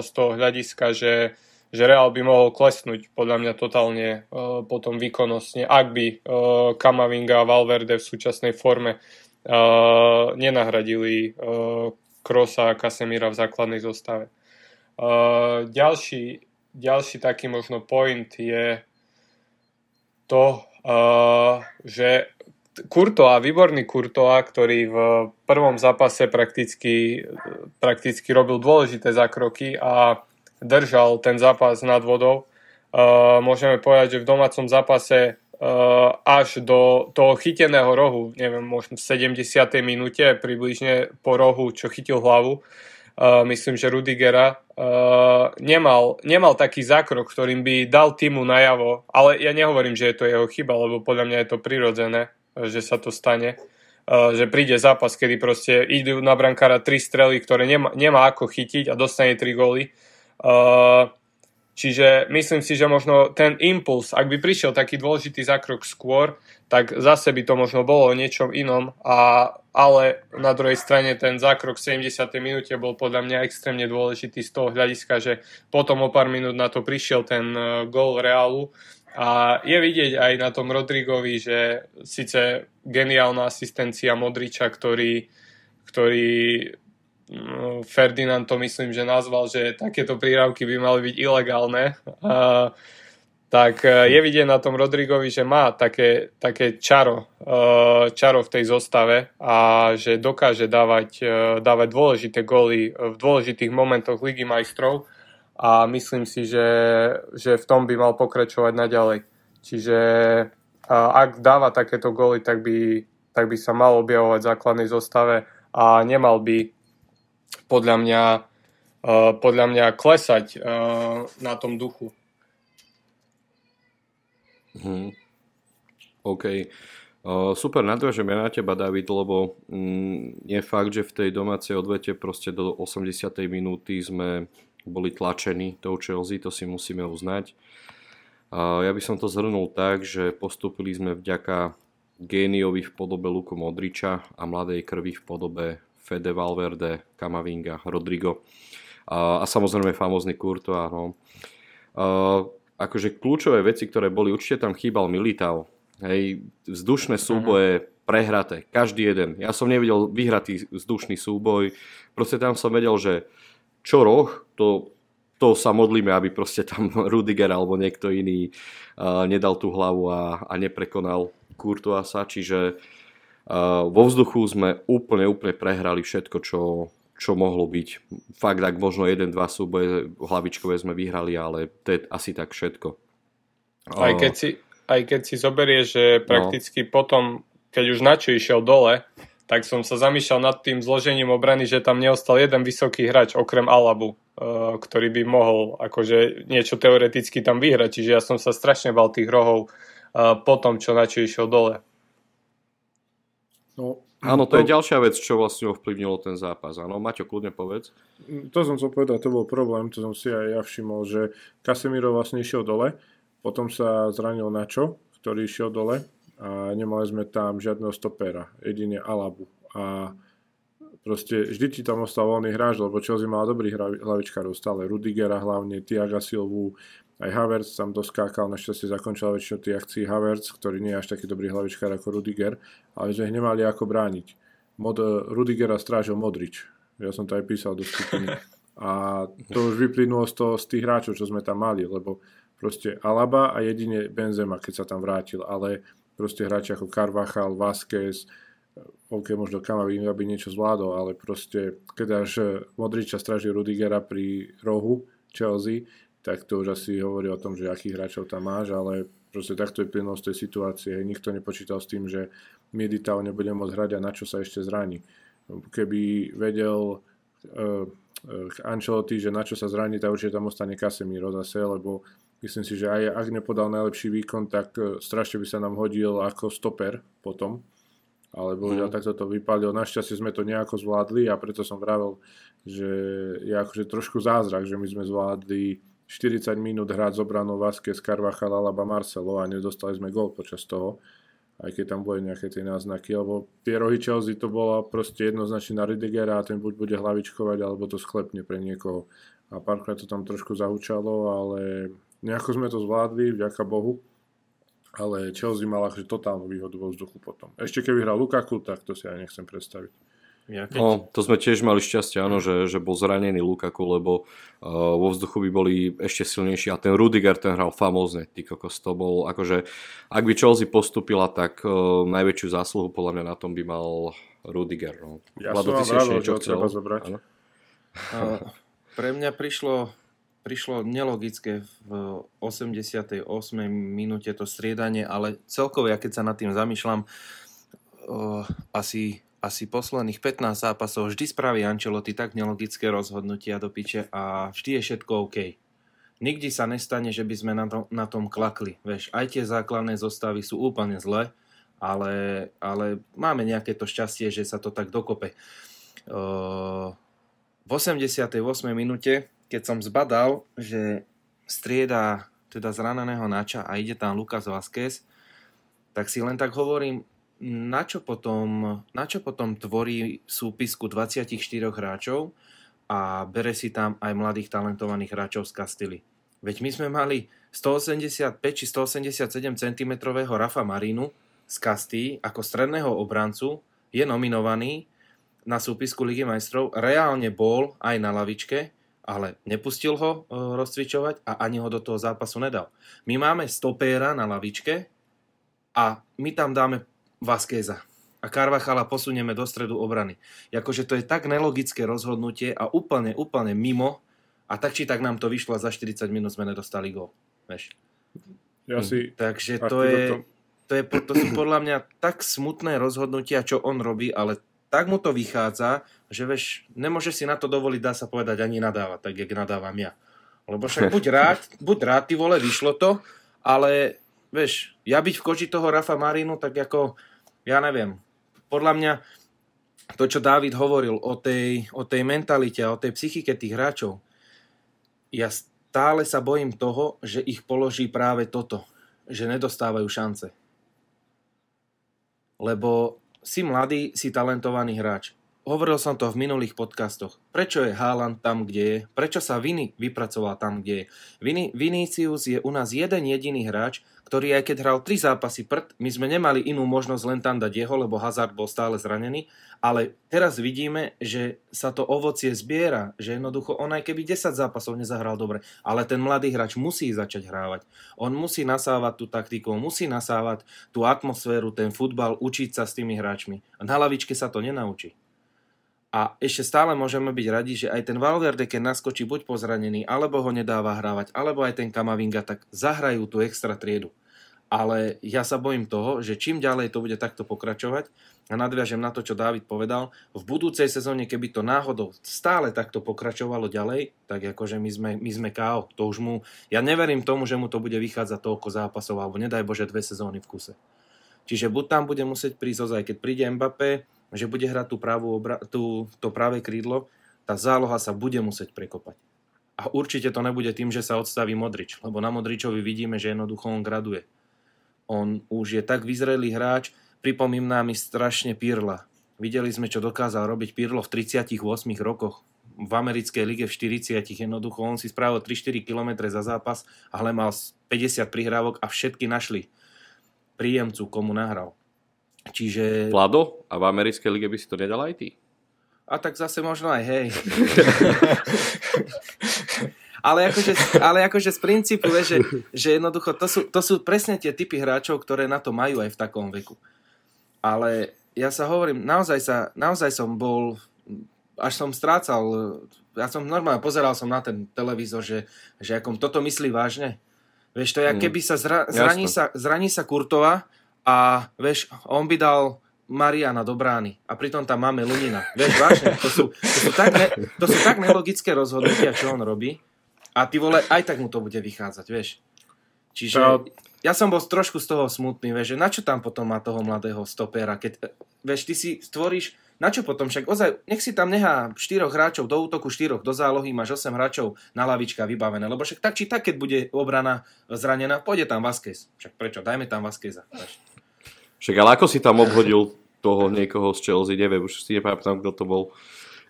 z toho hľadiska, že, že Real by mohol klesnúť podľa mňa totálne potom výkonnostne, ak by Kamavinga a Valverde v súčasnej forme nenahradili Krosa a Casemira v základnej zostave. Ďalší, ďalší taký možno point je to, uh, že Kurtoa, výborný Kurtoa, ktorý v prvom zápase prakticky, prakticky robil dôležité zákroky a držal ten zápas nad vodou. Uh, môžeme povedať, že v domácom zápase uh, až do toho chyteného rohu, neviem, možno v 70. minúte približne po rohu, čo chytil hlavu, uh, myslím, že Rudigera, uh, nemal, nemal taký zákrok, ktorým by dal týmu najavo, ale ja nehovorím, že je to jeho chyba, lebo podľa mňa je to prirodzené, že sa to stane. Že príde zápas, kedy proste idú na brankára tri strely, ktoré nemá, nemá ako chytiť a dostane tri góly čiže myslím si, že možno ten impuls, ak by prišiel taký dôležitý zákrok skôr, tak zase by to možno bolo o niečom inom, a, ale na druhej strane ten zákrok v 70. minúte bol podľa mňa extrémne dôležitý z toho hľadiska, že potom o pár minút na to prišiel ten uh, gól Reálu a je vidieť aj na tom Rodrigovi, že síce geniálna asistencia Modriča, ktorý, ktorý Ferdinand to myslím, že nazval, že takéto prírávky by mali byť ilegálne. A, tak e, je vidieť na tom Rodrigovi, že má také, také čaro, e, čaro v tej zostave a že dokáže dávať, e, dávať dôležité góly v dôležitých momentoch Ligy majstrov a myslím si, že, že v tom by mal pokračovať naďalej. Čiže ak dáva takéto góly, tak by, tak by sa mal objavovať v základnej zostave a nemal by podľa mňa, podľa mňa klesať na tom duchu. Hmm. OK. Uh, super, nadviažeme na teba, David, lebo mm, je fakt, že v tej domácej odvete proste do 80. minúty sme boli tlačení tou Chelsea, to si musíme uznať. Uh, ja by som to zhrnul tak, že postupili sme vďaka géniovi v podobe Luku Modriča a mladej krvi v podobe Fede Valverde, Kamavinga, Rodrigo a, a samozrejme famózny Kurto. No. A, akože kľúčové veci, ktoré boli, určite tam chýbal Militao. Hej, vzdušné súboje prehraté, každý jeden. Ja som nevidel vyhratý vzdušný súboj, proste tam som vedel, že čo roh, to, to sa modlíme, aby proste tam Rudiger alebo niekto iný uh, nedal tú hlavu a, a neprekonal Kurtoasa, čiže vo vzduchu sme úplne, úplne prehrali všetko, čo, čo mohlo byť. Fakt, ak možno jeden, dva súboje hlavičkové sme vyhrali, ale to je asi tak všetko. Aj keď si, aj keď si zoberie, že no. prakticky no. potom, keď už načo išiel dole, tak som sa zamýšľal nad tým zložením obrany, že tam neostal jeden vysoký hráč okrem Alabu, uh, ktorý by mohol akože niečo teoreticky tam vyhrať. Čiže ja som sa strašne bal tých rohov uh, po tom, čo načo išiel dole. No, Áno, to, to je ďalšia vec, čo vlastne ovplyvnilo ten zápas. Áno, Maťo, kľudne povedz. To som chcel povedať, to bol problém, to som si aj ja všimol, že Casemiro vlastne išiel dole, potom sa zranil Načo, ktorý išiel dole a nemali sme tam žiadneho stopera, jedine Alabu. A proste vždy ti tam ostal voľný hráč, lebo Chelsea mal dobrých hlavičkárov stále, Rudigera hlavne, Tiaga Silvu, aj Havertz tam doskákal, našťastie zakončil väčšinu tých akcií Havertz, ktorý nie je až taký dobrý hlavičkár ako Rudiger, ale sme ich nemali ako brániť. Mod, Rudigera strážil Modrič. Ja som to aj písal do skupiny. A to už vyplynulo z, toho, z tých hráčov, čo sme tam mali, lebo proste Alaba a jedine Benzema, keď sa tam vrátil, ale proste hráči ako Carvachal, Vázquez, OK, možno Kamavinga by niečo zvládol, ale proste, keď až Modriča stráži Rudigera pri rohu Chelsea, tak to už asi hovorí o tom, že akých hráčov tam máš, ale proste takto je plynnosť tej situácie. Nikto nepočítal s tým, že Militao nebude môcť hrať a na čo sa ešte zraní. Keby vedel uh, uh, Ancelotti, že na čo sa zraní, tak určite tam ostane Casemiro zase, lebo myslím si, že aj ak nepodal najlepší výkon, tak uh, strašne by sa nám hodil ako stoper potom. Ale bohužiaľ mm. takto to vypadlo. Našťastie sme to nejako zvládli a preto som vravel, že je akože trošku zázrak, že my sme zvládli 40 minút hrať z obranou Vázquez, Carvajal, Alaba, Marcelo a nedostali sme gol počas toho. aj keď tam boli nejaké tie náznaky, lebo tie rohy Chelsea to bolo proste jednoznačne na Ridigera a ten buď bude hlavičkovať, alebo to sklepne pre niekoho. A párkrát to tam trošku zahučalo, ale nejako sme to zvládli, vďaka Bohu. Ale Chelsea mal akože totálnu výhodu vo vzduchu potom. Ešte keby hral Lukaku, tak to si aj nechcem predstaviť. Ja keď... no, to sme tiež mali šťastie, áno, že, že bol zranený Lukaku, lebo uh, vo vzduchu by boli ešte silnejší a ten Rudiger ten hral famózne, ty kokos, to bol akože, ak by Chelsea postupila, tak uh, najväčšiu zásluhu podľa mňa na tom by mal Rudiger. No. Ja Vlado, som že ho treba zobrať. Uh, pre mňa prišlo, prišlo nelogické v 88. minúte to striedanie, ale celkovo, ja keď sa nad tým zamýšľam, uh, asi asi posledných 15 zápasov vždy spraví Ancelotti tak nelogické rozhodnutia do piče a vždy je všetko OK. Nikdy sa nestane, že by sme na, to, na tom klakli. Veš, aj tie základné zostavy sú úplne zlé, ale, ale máme nejaké to šťastie, že sa to tak dokope. V 88. minúte, keď som zbadal, že strieda teda zraneného Nača a ide tam Lukas Vázquez, tak si len tak hovorím, na čo potom, na čo potom tvorí súpisku 24 hráčov a bere si tam aj mladých talentovaných hráčov z Kastily. Veď my sme mali 185 či 187 cm Rafa Marínu z Kasty ako stredného obrancu, je nominovaný na súpisku Ligy majstrov, reálne bol aj na lavičke, ale nepustil ho e, rozcvičovať a ani ho do toho zápasu nedal. My máme stopéra na lavičke a my tam dáme Vaskeza a Carvachala posunieme do stredu obrany. Jakože to je tak nelogické rozhodnutie a úplne, úplne mimo a tak či tak nám to vyšlo a za 40 minút sme nedostali gol. Veš. Ja si... Takže to je, to, je, to sú podľa mňa tak smutné rozhodnutia, čo on robí, ale tak mu to vychádza, že veš, nemôže si na to dovoliť, dá sa povedať, ani nadávať, tak jak nadávam ja. Lebo však buď rád, buď rád, ty vole, vyšlo to, ale vieš, ja byť v koži toho Rafa Marinu, tak ako, ja neviem, podľa mňa to, čo David hovoril o tej, o tej mentalite a o tej psychike tých hráčov, ja stále sa bojím toho, že ich položí práve toto, že nedostávajú šance. Lebo si mladý, si talentovaný hráč. Hovoril som to v minulých podcastoch. Prečo je Haaland tam, kde je? Prečo sa Vini vypracoval tam, kde je? Vini, Vinicius je u nás jeden jediný hráč, ktorý aj keď hral tri zápasy prd, my sme nemali inú možnosť len tam dať jeho, lebo Hazard bol stále zranený, ale teraz vidíme, že sa to ovocie zbiera, že jednoducho on aj keby 10 zápasov nezahral dobre, ale ten mladý hráč musí začať hrávať. On musí nasávať tú taktiku, musí nasávať tú atmosféru, ten futbal, učiť sa s tými hráčmi. Na lavičke sa to nenaučí. A ešte stále môžeme byť radi, že aj ten Valverde, keď naskočí buď pozranený, alebo ho nedáva hrávať, alebo aj ten Kamavinga, tak zahrajú tú extra triedu. Ale ja sa bojím toho, že čím ďalej to bude takto pokračovať, a nadviažem na to, čo Dávid povedal, v budúcej sezóne, keby to náhodou stále takto pokračovalo ďalej, tak akože my sme, my sme KO. To už mu, ja neverím tomu, že mu to bude vychádzať toľko zápasov, alebo nedaj Bože dve sezóny v kuse. Čiže buď tam bude musieť prísť ozaj, keď príde Mbappé, že bude hrať tú pravú obra- tú, to pravé krídlo, tá záloha sa bude musieť prekopať. A určite to nebude tým, že sa odstaví Modrič, lebo na Modričovi vidíme, že jednoducho on graduje. On už je tak vyzrelý hráč, pripomína mi strašne Pirla. Videli sme, čo dokázal robiť Pirlo v 38 rokoch. V americkej lige v 40 jednoducho on si spravil 3-4 km za zápas, ale mal 50 prihrávok a všetky našli príjemcu, komu nahral. Čiže... Vlado? A v americkej lige by si to nedal aj ty? A tak zase možno aj hej. ale, akože, ale akože z princípu, že, že jednoducho to sú, to sú presne tie typy hráčov, ktoré na to majú aj v takom veku. Ale ja sa hovorím, naozaj, sa, naozaj som bol, až som strácal, ja som normálne pozeral som na ten televízor, že, že akom toto myslí vážne. Vieš, to je, mm. keby sa, zra, zraní, sa zraní sa Kurtova a vieš, on by dal Mariana do brány a pritom tam máme Lunina. Vieš, vážne, to sú, to sú, tak, ne, to sú tak nelogické rozhodnutia, čo on robí a ty vole, aj tak mu to bude vychádzať, vieš. Čiže ja som bol trošku z toho smutný, vieš, že na čo tam potom má toho mladého stopera, keď, vieš, ty si stvoríš, na čo potom však, ozaj, nech si tam nechá štyroch hráčov do útoku, štyroch do zálohy, máš 8 hráčov na lavička vybavené, lebo však tak či tak, keď bude obrana zranená, pôjde tam Vázquez. Však prečo? Dajme tam Vázqueza. Však ale ako si tam obhodil toho niekoho z Chelsea, neviem, už si nepamätám, kto to bol.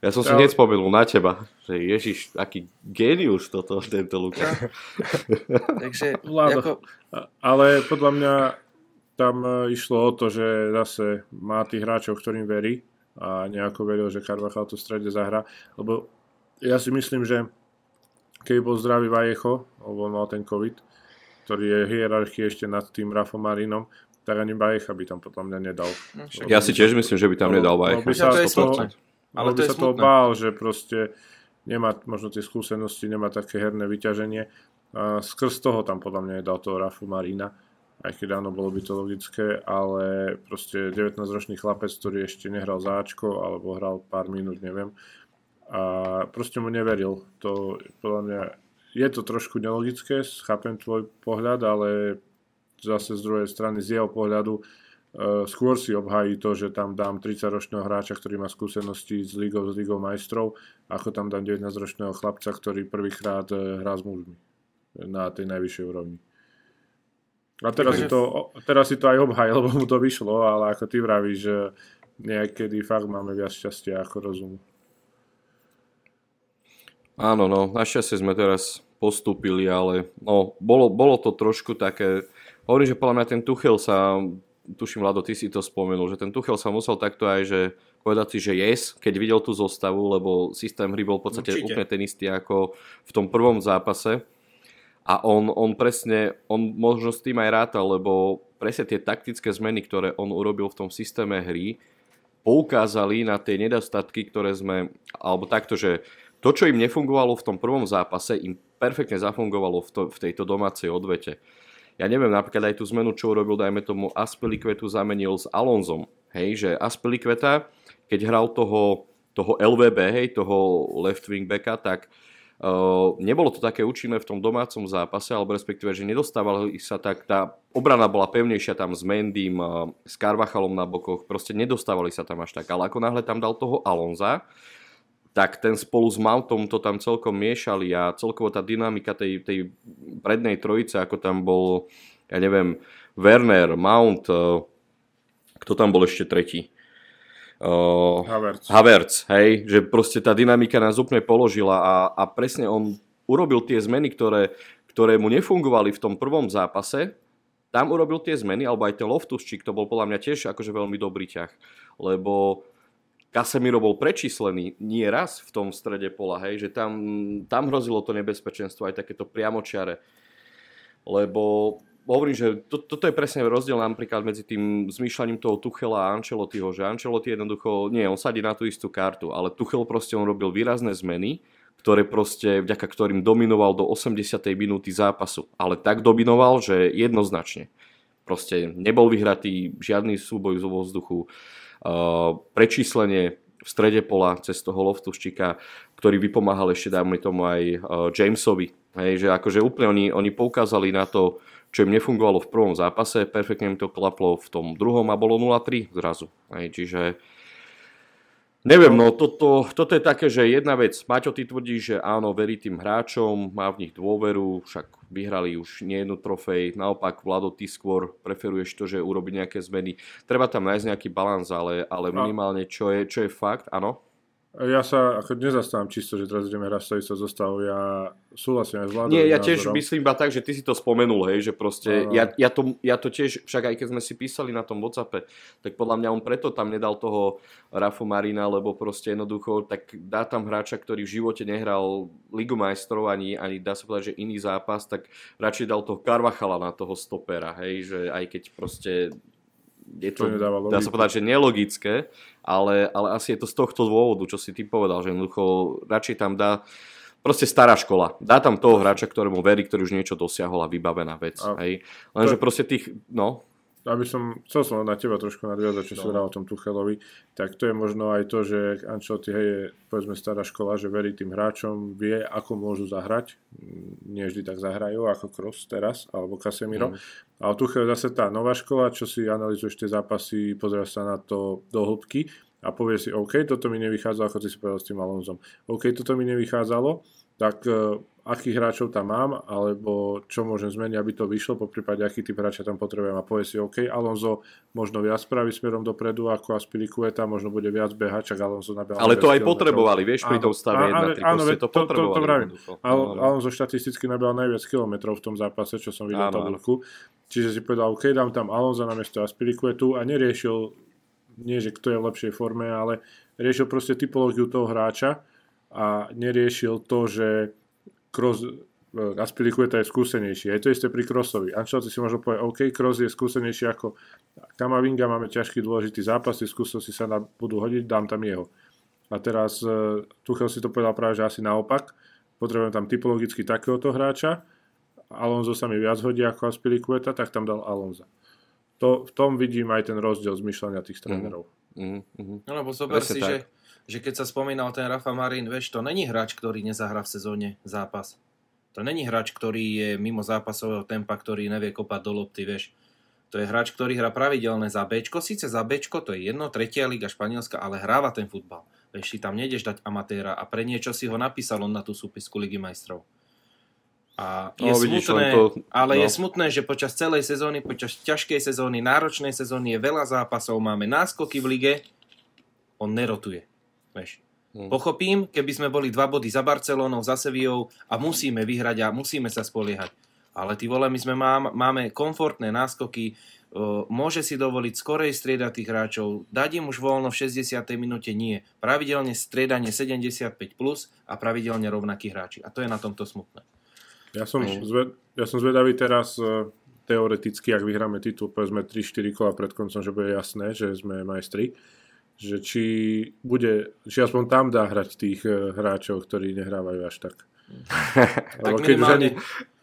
Ja som si ja. hneď spomenul na teba, že Ježiš, aký genius toto, tento Luka. Takže, ako... Ale podľa mňa tam e, išlo o to, že zase má tých hráčov, ktorým verí a nejako veril, že Carvajal to v strede zahra, lebo ja si myslím, že keď bol zdravý Vajecho, lebo mal ten COVID, ktorý je hierarchii ešte nad tým Rafom Marinom, tak ani Vajecha by tam podľa mňa nedal. No, ja si tiež myslím, že by tam nedal Vajecha. By sa, ja, to toho, ale by sa toho bál, že proste nemá možno tie skúsenosti, nemá také herné vyťaženie. A skrz toho tam podľa mňa nedal toho Rafu Marina. Aj keď áno, bolo by to logické, ale proste 19-ročný chlapec, ktorý ešte nehral záčko, alebo hral pár minút, neviem. A proste mu neveril. To podľa mňa je to trošku nelogické, chápem tvoj pohľad, ale zase z druhej strany z jeho pohľadu uh, skôr si obhájí to, že tam dám 30-ročného hráča, ktorý má skúsenosti s ligou, s ligou majstrov, ako tam dám 19-ročného chlapca, ktorý prvýkrát uh, hrá s mužmi na tej najvyššej úrovni. A teraz, si to, teraz si to aj obhaj, lebo mu to vyšlo, ale ako ty vravíš, že niekedy fakt máme viac šťastia ako rozumu. Áno, no, našťastie sme teraz postúpili, ale no, bolo, bolo to trošku také Hovorím, že podľa mňa ten Tuchel sa, tuším, Lado, ty si to spomenul, že ten Tuchel sa musel takto aj, že povedať si, že yes, keď videl tú zostavu, lebo systém hry bol v podstate Určite. úplne ten istý ako v tom prvom zápase. A on, on presne, on možno s tým aj rátal, lebo presne tie taktické zmeny, ktoré on urobil v tom systéme hry, poukázali na tie nedostatky, ktoré sme, alebo takto, že to, čo im nefungovalo v tom prvom zápase, im perfektne zafungovalo v, to, v tejto domácej odvete ja neviem, napríklad aj tú zmenu, čo urobil, dajme tomu, Aspelykvetu zamenil s Alonzom. Hej, že Aspelykveta, keď hral toho, toho LVB, hej, toho left wing backa, tak Uh, nebolo to také účinné v tom domácom zápase, alebo respektíve, že nedostávali sa tak, tá obrana bola pevnejšia tam s Mendym, uh, s Karvachalom na bokoch, proste nedostávali sa tam až tak, ale ako náhle tam dal toho Alonza, tak ten spolu s Mountom to tam celkom miešali a celkovo tá dynamika tej, tej prednej trojice, ako tam bol, ja neviem, Werner, Mount, uh, kto tam bol ešte tretí? Uh, Havertz. Havertz, hej, že proste tá dynamika nás úplne položila a, a presne on urobil tie zmeny, ktoré, ktoré mu nefungovali v tom prvom zápase, tam urobil tie zmeny, alebo aj ten Loftusčík, to bol podľa mňa tiež akože veľmi dobrý ťah, lebo Casemiro bol prečíslený nie raz v tom strede pola, hej, že tam, tam hrozilo to nebezpečenstvo, aj takéto priamočiare. Lebo hovorím, že to, toto je presne rozdiel napríklad medzi tým zmýšľaním toho Tuchela a Ancelottiho, že Ancelotti jednoducho, nie, on sadí na tú istú kartu, ale Tuchel proste on robil výrazné zmeny, ktoré proste, vďaka ktorým dominoval do 80. minúty zápasu. Ale tak dominoval, že jednoznačne. Proste nebol vyhratý žiadny súboj z vzduchu prečíslenie v strede pola cez toho Loftuščika, ktorý vypomáhal ešte, dáme tomu aj Jamesovi. Hej, že akože úplne oni, oni poukázali na to, čo im nefungovalo v prvom zápase, perfektne im to klaplo v tom druhom a bolo 0-3 zrazu. Hej, čiže Neviem, no toto, toto je také, že jedna vec, Maťo, ty tvrdíš, že áno, verí tým hráčom, má v nich dôveru, však vyhrali už nie jednu trofej, naopak, Vlado, ty skôr preferuješ to, že urobiť nejaké zmeny. Treba tam nájsť nejaký balans, ale, ale minimálne, čo je, čo je fakt, áno? Ja sa ako nezastávam čisto, že teraz ideme hrať stojico zostavu. Ja súhlasím aj s vládou. Nie, ja tiež názorom. myslím iba tak, že ty si to spomenul, hej, že proste, ja, ja, to, ja to tiež, však aj keď sme si písali na tom Whatsappe, tak podľa mňa on preto tam nedal toho Rafu Marina, lebo proste jednoducho, tak dá tam hráča, ktorý v živote nehral Ligu majstrov ani, ani dá sa povedať, že iný zápas, tak radšej dal toho Karvachala na toho stopera, hej, že aj keď proste je to, to dá sa povedať, že nelogické, ale, ale asi je to z tohto dôvodu, čo si ty povedal, že jednoducho radšej tam dá proste stará škola. Dá tam toho hráča, ktorému verí, ktorý už niečo dosiahol a vybavená vec. A hej. Lenže to... proste tých, no, aby som, chcel som na teba trošku nadviazať, čo no. si o tom Tuchelovi, tak to je možno aj to, že Ancelotti hej, je povedzme stará škola, že verí tým hráčom, vie, ako môžu zahrať, nie vždy tak zahrajú, ako Kroos teraz, alebo Casemiro. Mm. Ale Tuchel je zase tá nová škola, čo si analizuješ tie zápasy, pozrieš sa na to do hĺbky a povie si, OK, toto mi nevychádzalo, ako ty si povedal s tým Alonzom. OK, toto mi nevychádzalo, tak akých hráčov tam mám, alebo čo môžem zmeniť, aby to vyšlo, po prípade aký typ hráča tam potrebujem a povie si, OK, Alonso možno viac spraví smerom dopredu ako Aspilicueta, možno bude viac behať, čak Alonso nabehal. Ale to aj potrebovali, vieš, pri tom stave 1-3, áno, to, to. To, to, to Al, Alonso štatisticky nabehal najviac kilometrov v tom zápase, čo som videl tabulku. Čiže si povedal, OK, dám tam Alonso na miesto Aspilicuetu a neriešil, nie že kto je v lepšej forme, ale riešil proste typológiu toho hráča a neriešil to, že Kroos, e, Aspilicueta je skúsenejší. Je to isté pri Crossovi. Ancelotti si možno povie, OK, Kroos je skúsenejší ako Kamavinga, máme ťažký dôležitý zápas, tie skúsenosti sa na, budú hodiť, dám tam jeho. A teraz uh, Tuchel si to povedal práve, že asi naopak. Potrebujem tam typologicky takéhoto hráča. Alonso sa mi viac hodí ako Aspilicueta, tak tam dal Alonso. To, v tom vidím aj ten rozdiel zmyšľania tých trénerov. Mm, mm, No lebo zober si, tak. že že keď sa spomínal ten Rafa Marin, vieš, to není hráč, ktorý nezahrá v sezóne zápas. To není hráč, ktorý je mimo zápasového tempa, ktorý nevie kopať do lopty, vieš. To je hráč, ktorý hrá pravidelné za Bčko, síce za Bčko, to je jedno, tretia liga Španielska, ale hráva ten futbal. Vieš, si tam nejdeš dať amatéra a pre niečo si ho napísal on na tú súpisku Ligy majstrov. A je no, smutné, to, ale no. je smutné, že počas celej sezóny, počas ťažkej sezóny, náročnej sezóny je veľa zápasov, máme náskoky v lige, on nerotuje. Vieš. Hmm. Pochopím, keby sme boli dva body za Barcelónou, za Sevillou a musíme vyhrať a musíme sa spoliehať. Ale ty vole, my sme mám, máme komfortné náskoky, môže si dovoliť skorej striedať tých hráčov, dať im už voľno v 60. minúte nie. Pravidelne striedanie 75 plus a pravidelne rovnakí hráči. A to je na tomto smutné. Ja som, zved, ja som zvedavý teraz e, teoreticky, ak vyhráme titul, povedzme 3-4 kola pred koncom, že bude jasné, že sme majstri že či bude, či aspoň tam dá hrať tých eh, hráčov, ktorí nehrávajú až tak. tak keď, už ani,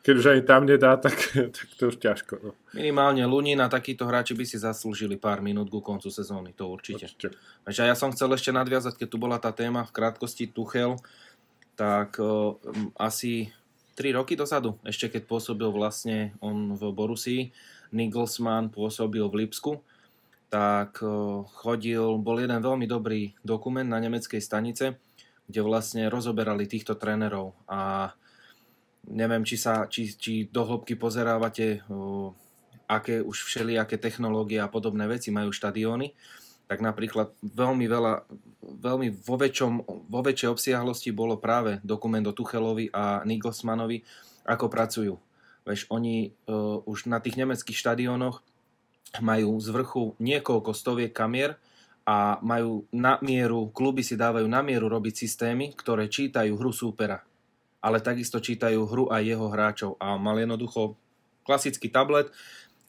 keď už ani tam nedá, tak, tak to už ťažko. No. Minimálne Lunin a takíto hráči by si zaslúžili pár minút ku koncu sezóny, to určite. určite. A ja som chcel ešte nadviazať, keď tu bola tá téma v krátkosti Tuchel, tak o, asi 3 roky dozadu, ešte keď pôsobil vlastne on v Borusii, Nigelsmann pôsobil v Lipsku, tak chodil, bol jeden veľmi dobrý dokument na nemeckej stanice, kde vlastne rozoberali týchto trénerov a neviem, či, sa, či, či do hĺbky pozerávate, aké už všelijaké technológie a podobné veci majú štadióny, tak napríklad veľmi veľa, veľmi vo, väčšom, vo väčšej obsiahlosti bolo práve dokument o Tuchelovi a Nigelsmanovi, ako pracujú. Veď oni uh, už na tých nemeckých štadiónoch majú z vrchu niekoľko stoviek kamier a majú na mieru, kluby si dávajú na mieru robiť systémy, ktoré čítajú hru súpera, ale takisto čítajú hru aj jeho hráčov. A mal jednoducho klasický tablet,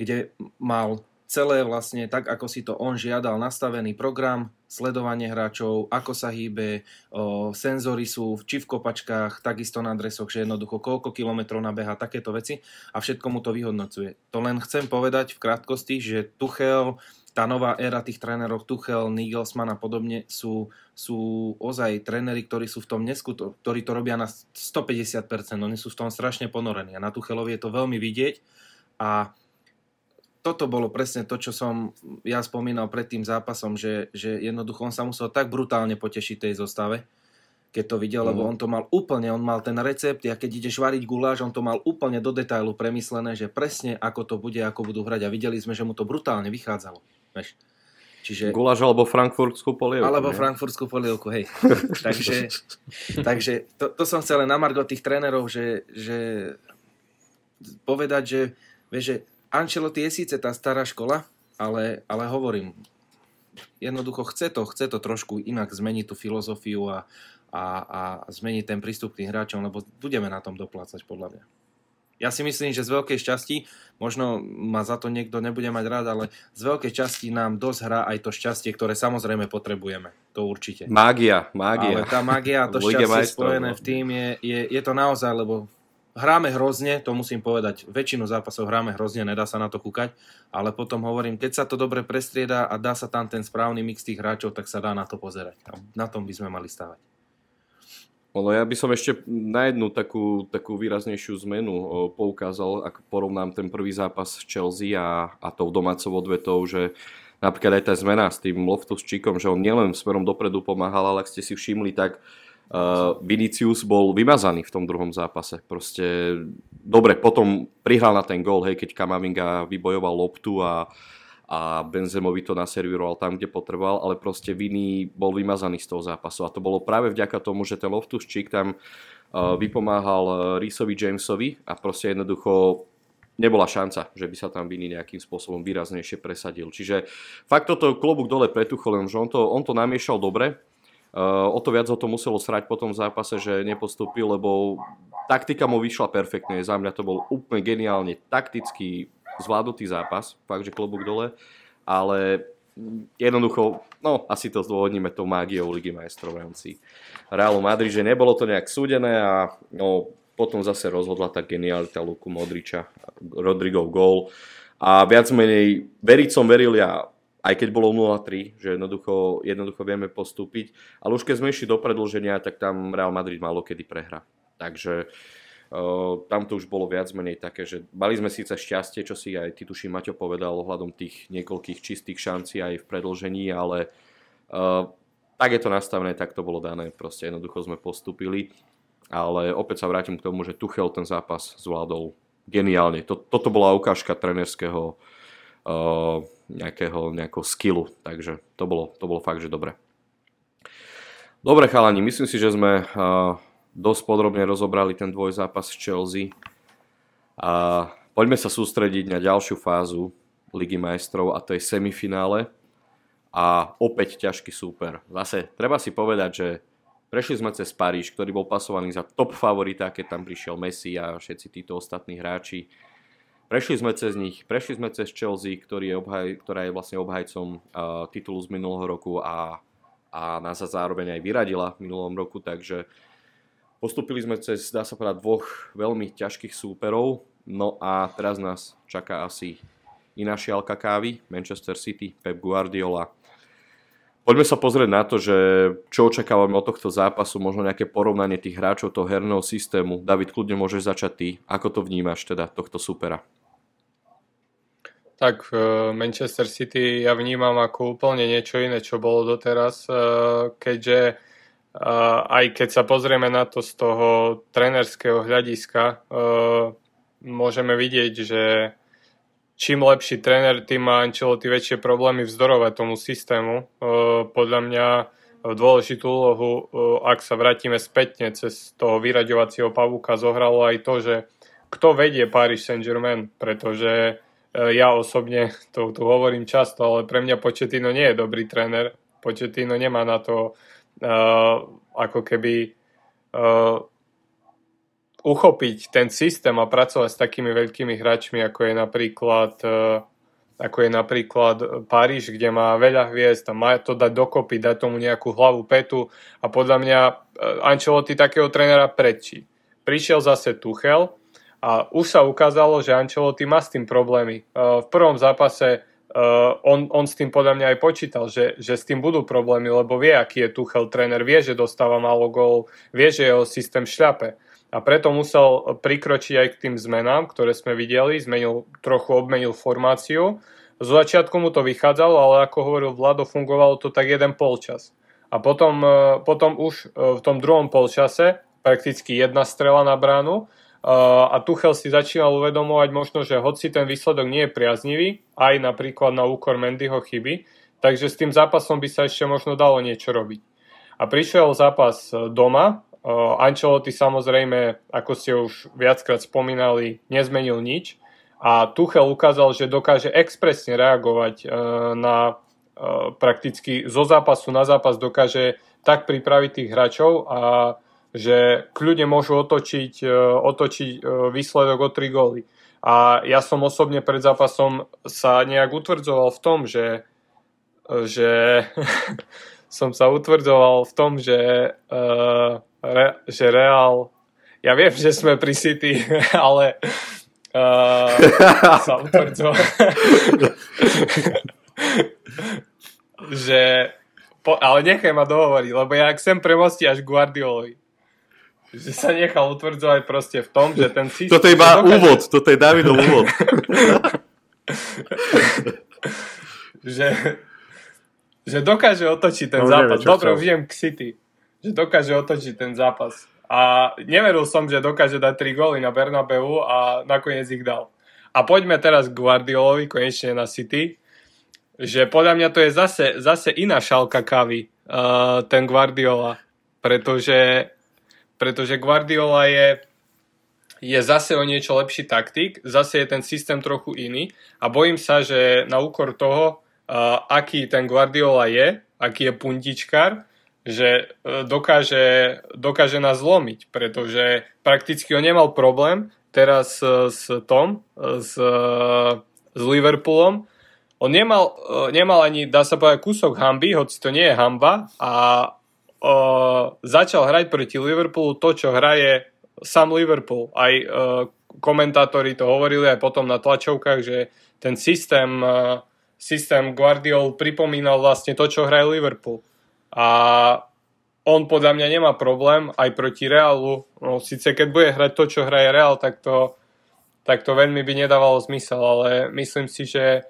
kde mal celé vlastne tak, ako si to on žiadal, nastavený program, sledovanie hráčov, ako sa hýbe, o, senzory sú či v kopačkách, takisto na adresoch, že jednoducho koľko kilometrov nabeha, takéto veci a všetko mu to vyhodnocuje. To len chcem povedať v krátkosti, že Tuchel, tá nová éra tých trénerov Tuchel, Nigelsmann a podobne sú, sú ozaj tréneri, ktorí sú v tom neskuto, ktorí to robia na 150%, oni sú v tom strašne ponorení a na Tuchelovi je to veľmi vidieť a toto bolo presne to, čo som ja spomínal pred tým zápasom, že, že jednoducho on sa musel tak brutálne potešiť tej zostave, keď to videl, mm. lebo mhm. on to mal úplne, on mal ten recept, a keď ideš variť guláš, on to mal úplne do detailu premyslené, že presne ako to bude, ako budú hrať a videli sme, že mu to brutálne vychádzalo. Veš. Čiže, guláš alebo frankfurtskú polievku. Alebo ne? frankfurtskú polievku, hej. takže takže to, to som chcel len na margo tých trénerov, že, že povedať, že, vieš, že Ancelotti je síce tá stará škola, ale, ale hovorím, jednoducho chce to, chce to trošku inak zmeniť tú filozofiu a, a, a zmeniť ten prístup k tým hráčom, lebo budeme na tom doplácať podľa mňa. Ja si myslím, že z veľkej časti, možno ma za to niekto nebude mať rád, ale z veľkej časti nám dosť hrá aj to šťastie, ktoré samozrejme potrebujeme. To určite. Mágia, mágia. Ale tá mágia a to šťastie spojené no. v tým je, je, je to naozaj, lebo hráme hrozne, to musím povedať, väčšinu zápasov hráme hrozne, nedá sa na to kúkať, ale potom hovorím, keď sa to dobre prestrieda a dá sa tam ten správny mix tých hráčov, tak sa dá na to pozerať. A na tom by sme mali stávať. Ono, ja by som ešte na jednu takú, takú výraznejšiu zmenu poukázal, ak porovnám ten prvý zápas Chelsea a, a tou domácou odvetou, že napríklad aj tá zmena s tým Loftus Čikom, že on nielen smerom dopredu pomáhal, ale ak ste si všimli, tak Uh, Vinicius bol vymazaný v tom druhom zápase. Proste dobre, potom prihral na ten gól, hej, keď Kamavinga vybojoval loptu a, a Benzemovi to naservíroval tam, kde potreboval, ale proste Vini bol vymazaný z toho zápasu a to bolo práve vďaka tomu, že ten Loftus Cheek tam uh, vypomáhal Risovi Jamesovi a proste jednoducho nebola šanca, že by sa tam Vini nejakým spôsobom výraznejšie presadil. Čiže fakt toto klobúk dole pre Tucholem, že on to, on to namiešal dobre, Uh, o to viac ho to muselo srať po tom zápase, že nepostúpil, lebo taktika mu vyšla perfektne. Za mňa to bol úplne geniálne taktický zvládnutý zápas, fakt, že klobúk dole, ale jednoducho, no asi to zdôvodníme tou mágiou Ligy majstrov v rámci Realu Madrid, že nebolo to nejak súdené a no, potom zase rozhodla tá genialita Luku Modriča, Rodrigov gól a viac menej veriť som veril ja aj keď bolo 0-3, že jednoducho, jednoducho vieme postúpiť. Ale už keď sme išli do predlženia, tak tam Real Madrid malo kedy prehra. Takže uh, tam to už bolo viac menej také, že mali sme síce šťastie, čo si aj ty tuším Maťo povedal ohľadom tých niekoľkých čistých šancí aj v predlžení, ale uh, tak je to nastavené, tak to bolo dané, proste jednoducho sme postúpili. Ale opäť sa vrátim k tomu, že Tuchel ten zápas zvládol geniálne. Toto bola ukážka trenerského uh, nejakého, nejakého skillu, takže to bolo, to bolo fakt, že dobre. Dobre chalani, myslím si, že sme uh, dosť podrobne rozobrali ten dvojzápas s Chelsea a poďme sa sústrediť na ďalšiu fázu Ligy majstrov a to je semifinále a opäť ťažký súper. Zase treba si povedať, že prešli sme cez Paríž, ktorý bol pasovaný za top favorita, keď tam prišiel Messi a všetci títo ostatní hráči. Prešli sme cez nich, prešli sme cez Chelsea, ktorý je obhaj, ktorá je vlastne obhajcom uh, titulu z minulého roku a, a nás sa zároveň aj vyradila v minulom roku, takže postupili sme cez, dá sa povedať, dvoch veľmi ťažkých súperov, no a teraz nás čaká asi iná šialka kávy, Manchester City, Pep Guardiola. Poďme sa pozrieť na to, že čo očakávame od tohto zápasu, možno nejaké porovnanie tých hráčov toho herného systému. David, kľudne môžeš začať ty. Ako to vnímaš teda tohto supera? Tak Manchester City ja vnímam ako úplne niečo iné, čo bolo doteraz, e, keďže e, aj keď sa pozrieme na to z toho trenerského hľadiska, môžeme vidieť, že čím lepší tréner, tým má Ancelotti väčšie problémy vzdorovať tomu systému. Podľa mňa dôležitú úlohu, ak sa vrátime spätne cez toho vyraďovacieho pavúka, zohralo aj to, že kto vedie Paris Saint-Germain, pretože ja osobne to tu hovorím často, ale pre mňa Početino nie je dobrý tréner. Početino nemá na to uh, ako keby uh, uchopiť ten systém a pracovať s takými veľkými hráčmi, ako je napríklad uh, ako je napríklad Paríž, kde má veľa hviezd a má to dať dokopy, dať tomu nejakú hlavu, petu a podľa mňa Ancelotti takého trénera predčí. Prišiel zase Tuchel, a už sa ukázalo, že Ancelotti má s tým problémy. V prvom zápase on, on s tým podľa mňa aj počítal, že, že s tým budú problémy, lebo vie, aký je Tuchel tréner, vie, že dostáva málo gól, vie, že jeho systém šľape. A preto musel prikročiť aj k tým zmenám, ktoré sme videli, zmenil, trochu obmenil formáciu. Z začiatku mu to vychádzalo, ale ako hovoril Vlado, fungovalo to tak jeden polčas. A potom, potom už v tom druhom polčase prakticky jedna strela na bránu a Tuchel si začínal uvedomovať možno, že hoci ten výsledok nie je priaznivý, aj napríklad na úkor Mendyho chyby, takže s tým zápasom by sa ešte možno dalo niečo robiť. A prišiel zápas e, doma, e, Ancelotti samozrejme, ako ste už viackrát spomínali, nezmenil nič a Tuchel ukázal, že dokáže expresne reagovať e, na prakticky zo zápasu na zápas dokáže tak pripraviť tých hráčov a že kľudne môžu otočiť, e, otočiť e, výsledok o 3 góly. A ja som osobne pred zápasom sa nejak utvrdzoval v tom, že, že som sa utvrdzoval v tom, že, uh, re, že Real ja viem, že sme pri City, ale uh, sa utvrdzoval že po, ale nechaj ma dohovoriť, lebo ja chcem premostiť až Guardiolovi že sa nechal utvrdzovať proste v tom, že ten systém... Toto je iba dokáže... úvod, toto je Davidov úvod. že, že dokáže otočiť ten no, zápas. Dobre, už idem k City. Že dokáže otočiť ten zápas. A neveril som, že dokáže dať 3 góly na Bernabeu a nakoniec ich dal. A poďme teraz k Guardiolovi, konečne na City. Že podľa mňa to je zase, zase iná šalka kávy, uh, ten Guardiola. Pretože, pretože Guardiola je, je zase o niečo lepší taktik, zase je ten systém trochu iný a bojím sa, že na úkor toho, uh, aký ten Guardiola je, aký je puntičkár, že e, dokáže, dokáže nás zlomiť, pretože prakticky on nemal problém teraz e, s Tom, e, s, s Liverpoolom. On nemal, nemal ani, dá sa povedať, kúsok hamby, hoci to nie je hamba a o, začal hrať proti Liverpoolu to, čo hraje sám Liverpool. Aj o, komentátori to hovorili aj potom na tlačovkách, že ten systém, systém Guardiol pripomínal vlastne to, čo hraje Liverpool. A on podľa mňa nemá problém aj proti Realu. No, síce keď bude hrať to, čo hraje Real, tak to, tak to veľmi by nedávalo zmysel, ale myslím si, že,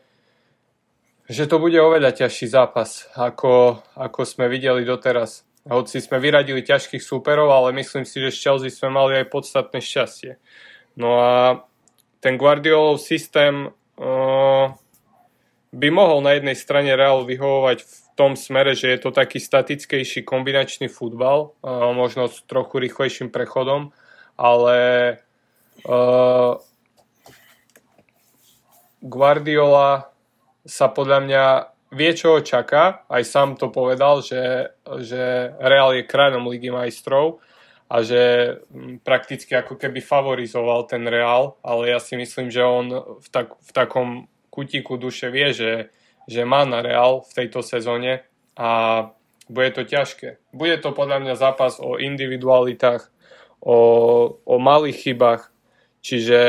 že to bude oveľa ťažší zápas, ako, ako sme videli doteraz. Hoci sme vyradili ťažkých súperov, ale myslím si, že z Chelsea sme mali aj podstatné šťastie. No a ten Guardiolov systém uh, by mohol na jednej strane Real vyhovovať v tom smere, že je to taký statickejší kombinačný futbal, možno s trochu rýchlejším prechodom, ale uh, Guardiola sa podľa mňa vie, čo ho čaká. Aj sám to povedal, že, že Real je kráľom Ligy majstrov a že prakticky ako keby favorizoval ten Real, ale ja si myslím, že on v, tak, v takom kutíku duše vie, že že má na Real v tejto sezóne a bude to ťažké. Bude to podľa mňa zápas o individualitách, o, o malých chybách, čiže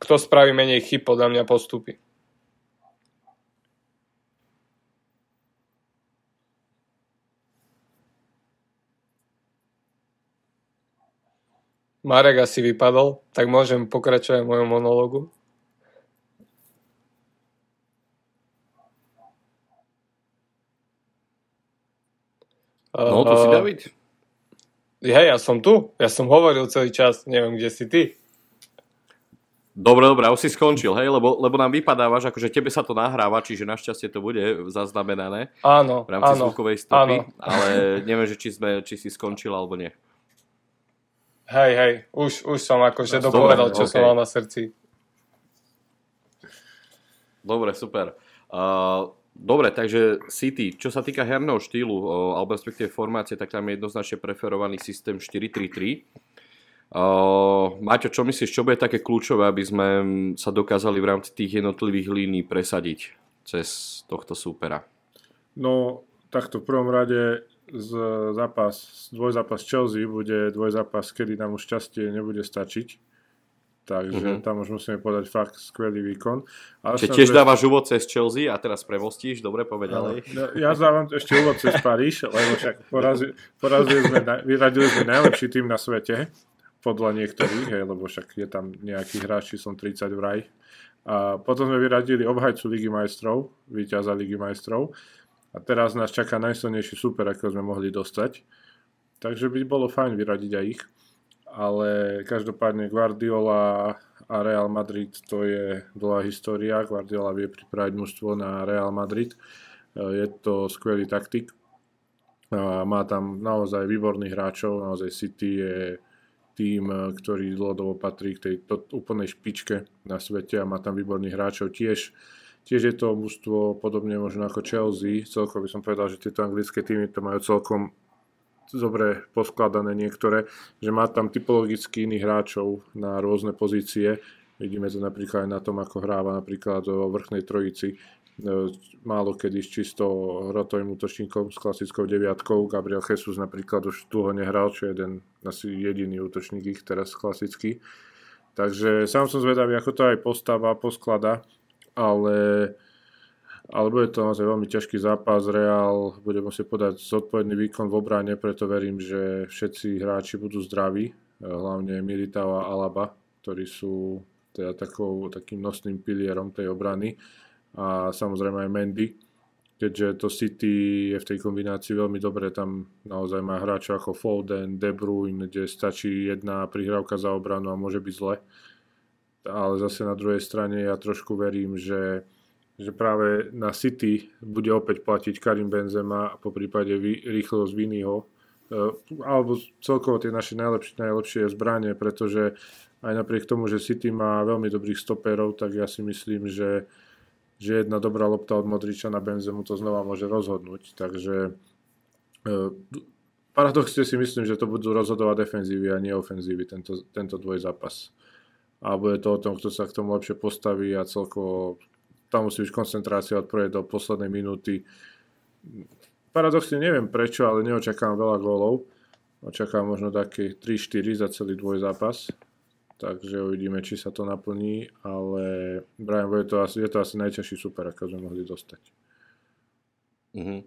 kto spraví menej chyb, podľa mňa postupí. Marek asi vypadol, tak môžem pokračovať v mojom monologu. No, tu si David. Hej, ja som tu. Ja som hovoril celý čas. Neviem, kde si ty. Dobre, dobre, už si skončil, hej, lebo, lebo nám vypadávaš, akože tebe sa to nahráva, čiže našťastie to bude zaznamenané áno, v rámci áno, zvukovej stopy, áno. ale neviem, že či, sme, či si skončil alebo nie. Hej, hej, už, už som akože No, dopovedal, čo okay. som mal na srdci. Dobre, super. Uh, dobre, takže City, čo sa týka herného štýlu, uh, alebo respektíve formácie, tak tam je jednoznačne preferovaný systém 4-3-3. Uh, Maťo, čo myslíš, čo bude také kľúčové, aby sme sa dokázali v rámci tých jednotlivých línií presadiť cez tohto súpera? No, takto v prvom rade z zápas, dvojzápas Chelsea bude dvojzápas, kedy nám už šťastie nebude stačiť. Takže mm-hmm. tam už musíme podať fakt skvelý výkon. Ale Čiže tiež dávaš úvod cez Chelsea a teraz premostíš, dobre, povedz ďalej. No, ja dávam ešte úvod cez Paríž, lebo však porazili, porazili sme, vyradili sme najlepší tým na svete, podľa niektorých, hej, lebo však je tam nejaký hráč som 30 vraj. A potom sme vyradili obhajcu Ligy majstrov, víťaza Ligy majstrov. A teraz nás čaká najsilnejší super, ako sme mohli dostať. Takže by bolo fajn vyradiť aj ich. Ale každopádne Guardiola a Real Madrid to je dlhá história. Guardiola vie pripraviť mužstvo na Real Madrid. Je to skvelý taktik. Má tam naozaj výborných hráčov. Naozaj City je tým, ktorý dlhodobo patrí k tej to, úplnej špičke na svete a má tam výborných hráčov. Tiež, tiež je to mužstvo podobne možno ako Chelsea. Celkom by som povedal, že tieto anglické týmy to majú celkom dobre poskladané niektoré, že má tam typologicky iných hráčov na rôzne pozície. Vidíme to napríklad aj na tom, ako hráva napríklad vo vrchnej trojici málo kedy s čisto hrotovým útočníkom s klasickou deviatkou. Gabriel Jesus napríklad už dlho nehral, čo je jeden asi jediný útočník ich teraz klasický. Takže sám som zvedavý, ako to aj postava, posklada, ale, ale bude to naozaj veľmi ťažký zápas. Real bude musieť podať zodpovedný výkon v obrane, preto verím, že všetci hráči budú zdraví, hlavne Militao a Alaba, ktorí sú teda takou, takým nosným pilierom tej obrany a samozrejme aj Mendy, keďže to City je v tej kombinácii veľmi dobre, tam naozaj má hráčov ako Foden, De Bruyne, kde stačí jedna prihrávka za obranu a môže byť zle. Ale zase na druhej strane ja trošku verím, že, že práve na City bude opäť platiť Karim Benzema a po prípade rýchlosť Viniho, e, alebo celkovo tie naše najlepšie, najlepšie zbranie, pretože aj napriek tomu, že City má veľmi dobrých stoperov, tak ja si myslím, že že jedna dobrá lopta od Modriča na Benzemu to znova môže rozhodnúť. Takže e, paradoxne si myslím, že to budú rozhodovať defenzívy a nie ofenzívy tento, tento dvoj zápas. A bude to o tom, kto sa k tomu lepšie postaví a celkovo tam musí byť koncentrácia od prvej do poslednej minúty. Paradoxne neviem prečo, ale neočakám veľa gólov. Očakám možno také 3-4 za celý dvoj zápas takže uvidíme, či sa to naplní, ale Brian, je to asi, je to asi najťažší super, ako sme mohli dostať. Uh-huh.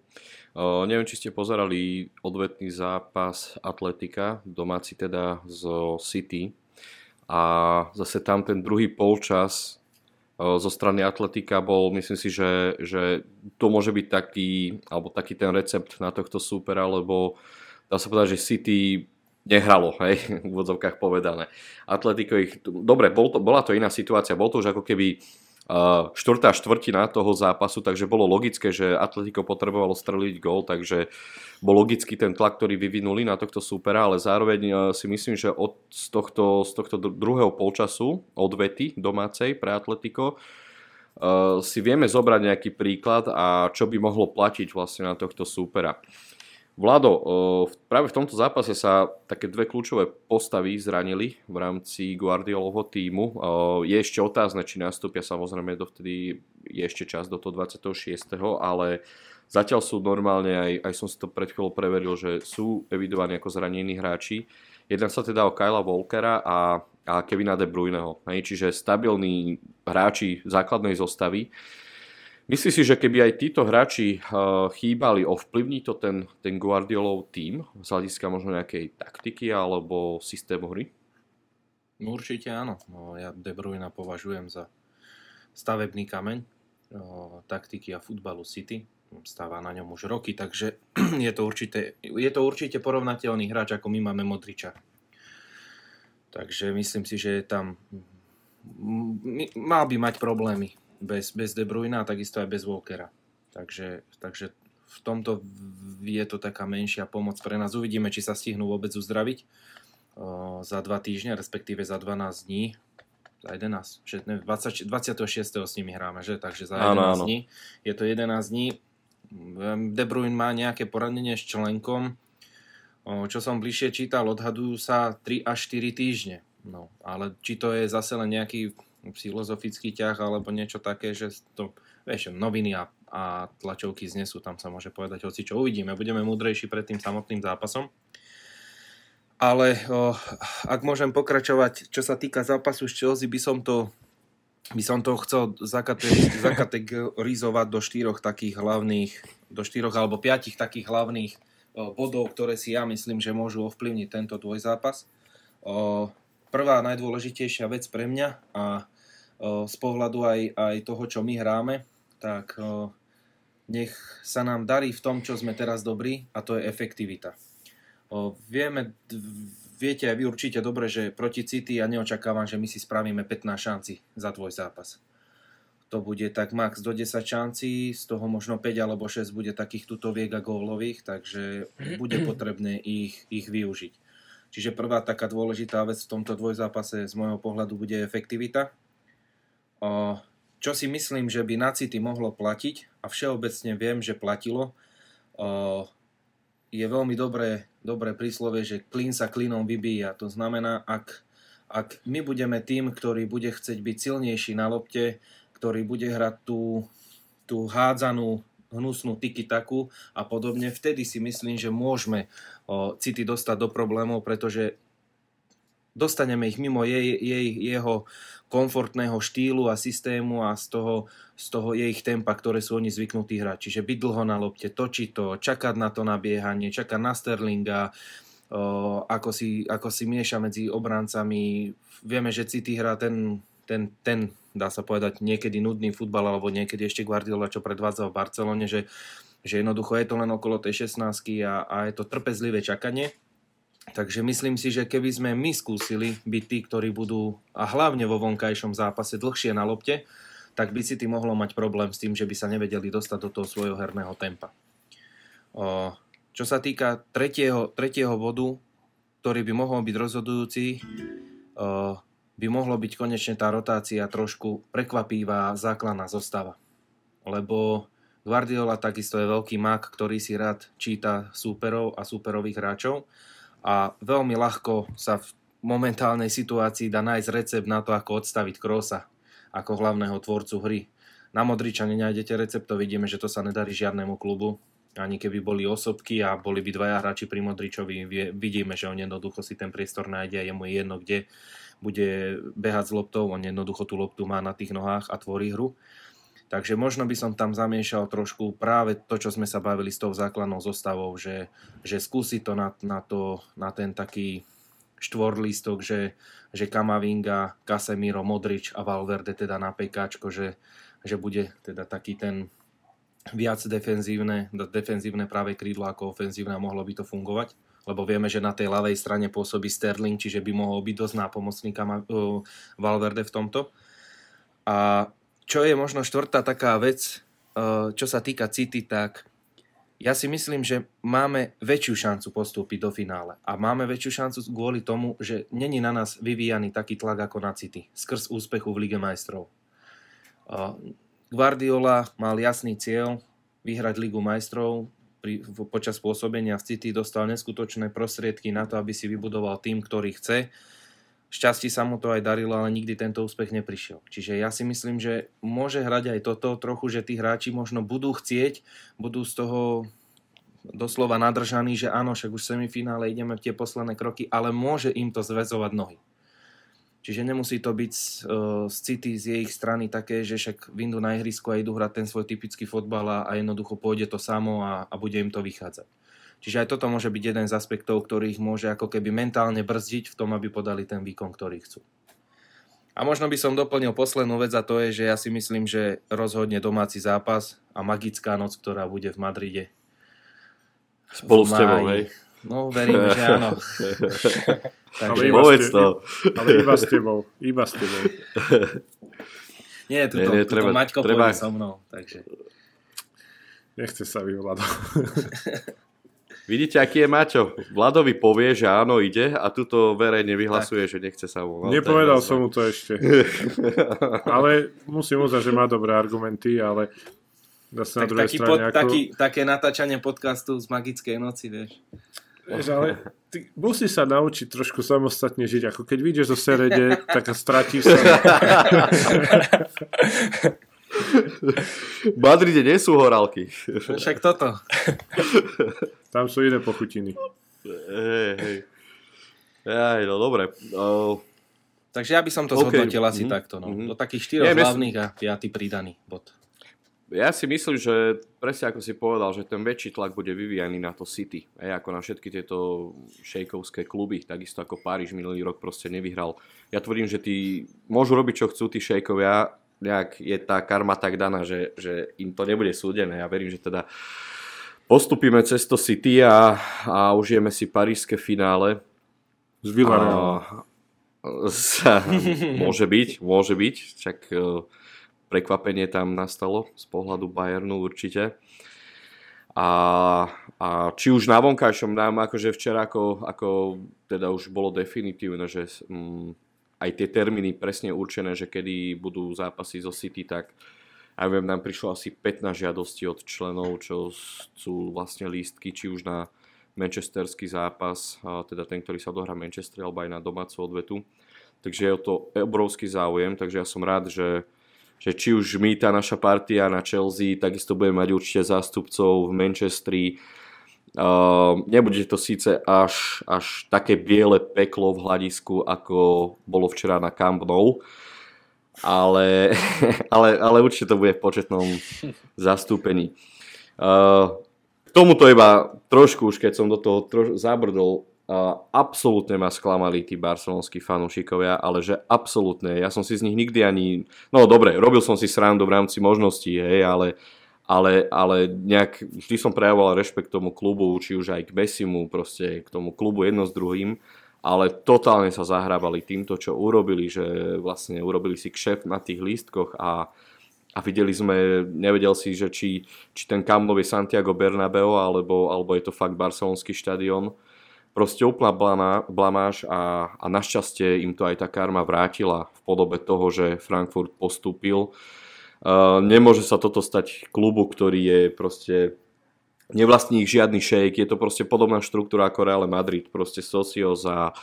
Uh, neviem, či ste pozerali odvetný zápas Atletika, domáci teda zo City. A zase tam ten druhý polčas zo strany Atletika bol, myslím si, že, že to môže byť taký, alebo taký ten recept na tohto supera, lebo dá sa povedať, že City nehralo, hej, v úvodzovkách povedané. Atletico ich, dobre, bol to, bola to iná situácia, bol to už ako keby štvrtá štvrtina toho zápasu, takže bolo logické, že Atletico potrebovalo streliť gól, takže bol logický ten tlak, ktorý vyvinuli na tohto supera, ale zároveň uh, si myslím, že od, z, tohto, z tohto druhého polčasu odvety domácej pre Atletico uh, si vieme zobrať nejaký príklad a čo by mohlo platiť vlastne na tohto súpera. Vlado, práve v tomto zápase sa také dve kľúčové postavy zranili v rámci Guardiolovho týmu. Je ešte otázne, či nastúpia, samozrejme dovtedy je ešte čas do toho 26. ale zatiaľ sú normálne, aj, aj som si to pred chvíľou preveril, že sú evidovaní ako zranení hráči. Jedná sa teda o Kyla Walkera a, a Kevina De Bruyneho. Čiže stabilní hráči základnej zostavy. Myslíš si, že keby aj títo hráči uh, chýbali, ovplyvní to ten, ten Guardiolov tým z hľadiska možno nejakej taktiky alebo systému hry? No určite áno. No, ja De Bruyne považujem za stavebný kameň o, taktiky a futbalu City. Stáva na ňom už roky, takže je to určite, je to určite porovnateľný hráč, ako my máme Modriča. Takže myslím si, že je tam mal by mať problémy bez, bez De Bruyne a takisto aj bez Walkera. Takže, takže v tomto je to taká menšia pomoc pre nás. Uvidíme, či sa stihnú vôbec uzdraviť o, za dva týždne, respektíve za 12 dní. Za 11, že 20, 26. s nimi hráme, že? Takže za 11 áno, áno. dní. Je to 11 dní. De Bruyne má nejaké poranenie s členkom. O, čo som bližšie čítal, odhadujú sa 3 až 4 týždne. No, ale či to je zase len nejaký filozofický ťah alebo niečo také, že to, vieš, noviny a, a tlačovky znesú, tam sa môže povedať hoci čo uvidíme, budeme múdrejší pred tým samotným zápasom. Ale o, ak môžem pokračovať, čo sa týka zápasu s Chelsea, by som to, by som to chcel zakategorizovať do štyroch takých hlavných, do štyroch alebo piatich takých hlavných o, bodov, ktoré si ja myslím, že môžu ovplyvniť tento dvojzápas. O, prvá najdôležitejšia vec pre mňa a z pohľadu aj, aj toho, čo my hráme, tak nech sa nám darí v tom, čo sme teraz dobrí a to je efektivita. Vieme, viete aj vy určite dobre, že proti City ja neočakávam, že my si spravíme 15 šanci za tvoj zápas. To bude tak max do 10 šancí, z toho možno 5 alebo 6 bude takých tutoviek a gólových, takže bude potrebné ich, ich využiť. Čiže prvá taká dôležitá vec v tomto dvojzápase z môjho pohľadu bude efektivita čo si myslím, že by na City mohlo platiť a všeobecne viem, že platilo, je veľmi dobré, dobré príslovie, že klín sa klínom vybíja. To znamená, ak, ak my budeme tým, ktorý bude chcieť byť silnejší na lopte, ktorý bude hrať tú, tú hádzanú hnusnú tiki taku a podobne, vtedy si myslím, že môžeme City dostať do problémov, pretože dostaneme ich mimo jej, jej, jeho komfortného štýlu a systému a z toho, z toho je ich tempa, ktoré sú oni zvyknutí hrať. Čiže byť dlho na lopte, točiť to, čakať na to nabiehanie, čakať na Sterlinga, o, ako, si, ako si mieša medzi obrancami. Vieme, že City hrá ten, ten, ten dá sa povedať, niekedy nudný futbal, alebo niekedy ešte Guardiola, čo predvádza v Barcelone, že, že jednoducho je to len okolo tej 16 a, a je to trpezlivé čakanie. Takže myslím si, že keby sme my skúsili byť tí, ktorí budú, a hlavne vo vonkajšom zápase, dlhšie na lopte, tak by si ty mohlo mať problém s tým, že by sa nevedeli dostať do toho svojho herného tempa. Čo sa týka tretieho, tretieho bodu, ktorý by mohol byť rozhodujúci, by mohlo byť konečne tá rotácia trošku prekvapivá základná zostava. Lebo Guardiola takisto je veľký mak, ktorý si rád číta súperov a súperových hráčov a veľmi ľahko sa v momentálnej situácii dá nájsť recept na to, ako odstaviť Krosa ako hlavného tvorcu hry. Na Modriča nenájdete recept, to vidíme, že to sa nedarí žiadnemu klubu. Ani keby boli osobky a boli by dvaja hráči pri Modričovi, vidíme, že on jednoducho si ten priestor nájde a je mu jedno, kde bude behať s loptou, on jednoducho tú loptu má na tých nohách a tvorí hru. Takže možno by som tam zamiešal trošku práve to, čo sme sa bavili s tou základnou zostavou, že, že skúsi to na, na, to, na ten taký štvorlistok, že, že Kamavinga, Casemiro, Modrič a Valverde teda na pekáčko, že, že bude teda taký ten viac defenzívne, defenzívne práve krídlo ako ofenzívne a mohlo by to fungovať lebo vieme, že na tej ľavej strane pôsobí Sterling, čiže by mohol byť dosť nápomocný uh, Valverde v tomto. A čo je možno štvrtá taká vec, uh, čo sa týka City, tak ja si myslím, že máme väčšiu šancu postúpiť do finále. A máme väčšiu šancu kvôli tomu, že není na nás vyvíjaný taký tlak ako na City, skrz úspechu v Lige majstrov. Uh, Guardiola mal jasný cieľ vyhrať Ligu majstrov, pri, počas pôsobenia v City dostal neskutočné prostriedky na to, aby si vybudoval tým, ktorý chce. Šťastí sa mu to aj darilo, ale nikdy tento úspech neprišiel. Čiže ja si myslím, že môže hrať aj toto trochu, že tí hráči možno budú chcieť, budú z toho doslova nadržaní, že áno, však už v semifinále ideme tie posledné kroky, ale môže im to zväzovať nohy. Čiže nemusí to byť uh, z City, z jej strany také, že však vyndú na ihrisku a idú hrať ten svoj typický fotbal a, a jednoducho pôjde to samo a, a bude im to vychádzať. Čiže aj toto môže byť jeden z aspektov, ktorých môže ako keby mentálne brzdiť v tom, aby podali ten výkon, ktorý chcú. A možno by som doplnil poslednú vec a to je, že ja si myslím, že rozhodne domáci zápas a magická noc, ktorá bude v Madride. Spolu s tebou, hej? No, verím, že áno. Takže... Ale iba, Povedz to. Ale iba s tebou. Iba s tebou. Nie, tuto, nie, nie, tuto treba, Maťko treba... so mnou. Takže... Nechce sa vyvolať. Vidíte, aký je Maťo? Vladovi povie, že áno, ide a tuto verejne vyhlasuje, tak. že nechce sa mu. Nepovedal som mu to ešte. ale musím uznať, že má dobré argumenty, ale zase tak na druhej taký strane... Pod, ako... taký, také natáčanie podcastu z Magickej noci, vieš. Vieš, ale ty musíš sa naučiť trošku samostatne žiť. Ako keď vyjdeš do Serede, tak stratíš sa. v Madride nie sú horálky. Však toto. Tam sú iné pochutiny. Hej, hej. Aj, no dobre. Uh, Takže ja by som to okay. zhodnotil asi mm-hmm. takto. No. Mm-hmm. Do takých štyroch hlavných a piatý pridaný bod ja si myslím, že presne ako si povedal, že ten väčší tlak bude vyvíjaný na to City, aj ako na všetky tieto šejkovské kluby, takisto ako Paríž minulý rok proste nevyhral. Ja tvrdím, že tí môžu robiť, čo chcú tí šejkovia, nejak je tá karma tak daná, že, že im to nebude súdené. Ja verím, že teda postupíme cez to City a, a užijeme si parížske finále. Z Villarreal. môže byť, môže byť. Čak prekvapenie tam nastalo z pohľadu Bayernu určite. A, a či už na vonkajšom nám, akože včera, ako, ako teda už bolo definitívne, že mm, aj tie termíny presne určené, že kedy budú zápasy zo City, tak ja viem, nám prišlo asi 15 žiadostí od členov, čo sú vlastne lístky, či už na manchesterský zápas, teda ten, ktorý sa odohrá v alebo aj na domácu odvetu. Takže je o to obrovský záujem, takže ja som rád, že že či už my, tá naša partia na Chelsea, takisto budeme mať určite zástupcov v Manchestri. Uh, nebude to síce až, až také biele peklo v hľadisku, ako bolo včera na Camp Nou, ale, ale, ale určite to bude v početnom zastúpení. Uh, k tomuto iba trošku už, keď som do toho troš- zabrdol, Uh, absolútne ma sklamali tí barcelonskí fanúšikovia, ale že absolútne. Ja som si z nich nikdy ani... No dobre, robil som si srandu v rámci možností, hej, ale, ale, ale nejak vždy som prejavoval rešpekt tomu klubu, či už aj k Besimu, proste k tomu klubu jedno s druhým, ale totálne sa zahrávali týmto, čo urobili, že vlastne urobili si kšef na tých lístkoch a, a videli sme, nevedel si, že či, či ten Camp je Santiago Bernabeu, alebo, alebo je to fakt barcelonský štadión proste úplná blamáž a, a našťastie im to aj tá karma vrátila v podobe toho, že Frankfurt postúpil. Uh, nemôže sa toto stať klubu, ktorý je proste nevlastní ich žiadny šejk, je to proste podobná štruktúra ako Real Madrid, proste Socios a,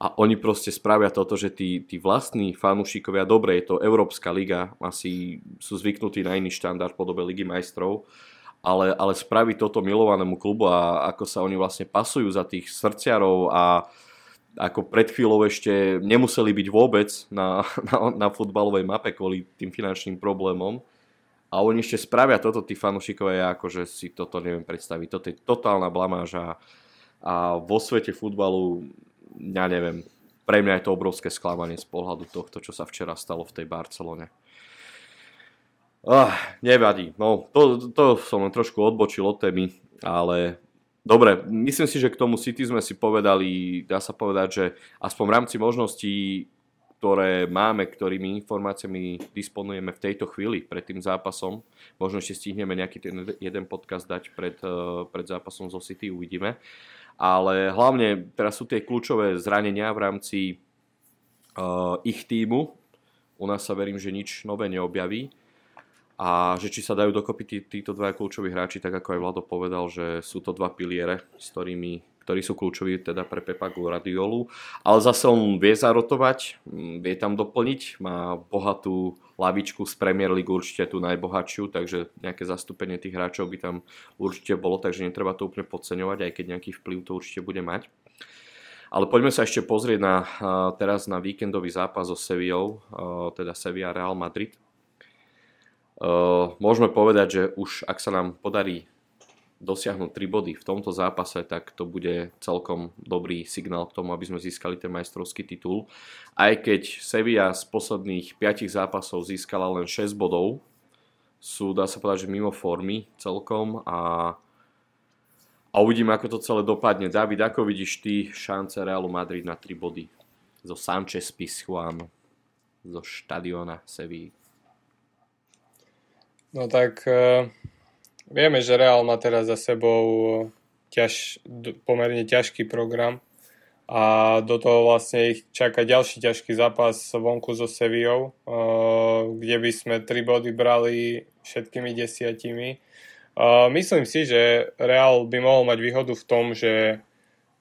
a oni proste spravia toto, že tí, tí vlastní fanúšikovia, dobre, je to Európska liga, asi sú zvyknutí na iný štandard podobe Ligy majstrov, ale, ale spraviť toto milovanému klubu a ako sa oni vlastne pasujú za tých srdciarov a ako pred chvíľou ešte nemuseli byť vôbec na, na, na futbalovej mape kvôli tým finančným problémom. A oni ešte spravia toto, tí fanúšikovia, akože si toto neviem predstaviť. Toto je totálna blamáž a, vo svete futbalu, ja neviem, pre mňa je to obrovské sklamanie z pohľadu tohto, čo sa včera stalo v tej Barcelone. Oh, nevadí. No, to, to som len trošku odbočil od témy, ale dobre, myslím si, že k tomu City sme si povedali, dá sa povedať, že aspoň v rámci možností, ktoré máme, ktorými informáciami disponujeme v tejto chvíli pred tým zápasom, možno ešte stihneme nejaký ten jeden podcast dať pred, eh, pred zápasom zo City, uvidíme. Ale hlavne teraz sú tie kľúčové zranenia v rámci uh, ich týmu. U nás sa verím, že nič nové neobjaví a že či sa dajú dokopy tí, títo dva kľúčoví hráči, tak ako aj Vlado povedal, že sú to dva piliere, s ktorými, ktorí sú kľúčoví teda pre Pepa Guardiolu. Ale zase on vie zarotovať, mm, vie tam doplniť, má bohatú lavičku z Premier League, určite tú najbohatšiu, takže nejaké zastúpenie tých hráčov by tam určite bolo, takže netreba to úplne podceňovať, aj keď nejaký vplyv to určite bude mať. Ale poďme sa ešte pozrieť na, teraz na víkendový zápas so Sevillou, teda Sevilla Real Madrid. Môžeme povedať, že už ak sa nám podarí dosiahnuť 3 body v tomto zápase, tak to bude celkom dobrý signál k tomu, aby sme získali ten majstrovský titul. Aj keď Sevilla z posledných 5 zápasov získala len 6 bodov, sú, dá sa povedať, že mimo formy celkom a, a uvidíme, ako to celé dopadne. David, ako vidíš ty šance Realu Madrid na 3 body zo Sanchez Pizjuan, zo štadiona Sevilla? No tak uh, vieme, že Real má teraz za sebou ťaž, pomerne ťažký program a do toho vlastne ich čaká ďalší ťažký zápas vonku so Sevillou, uh, kde by sme 3 body brali všetkými desiatimi. Uh, myslím si, že Real by mohol mať výhodu v tom, že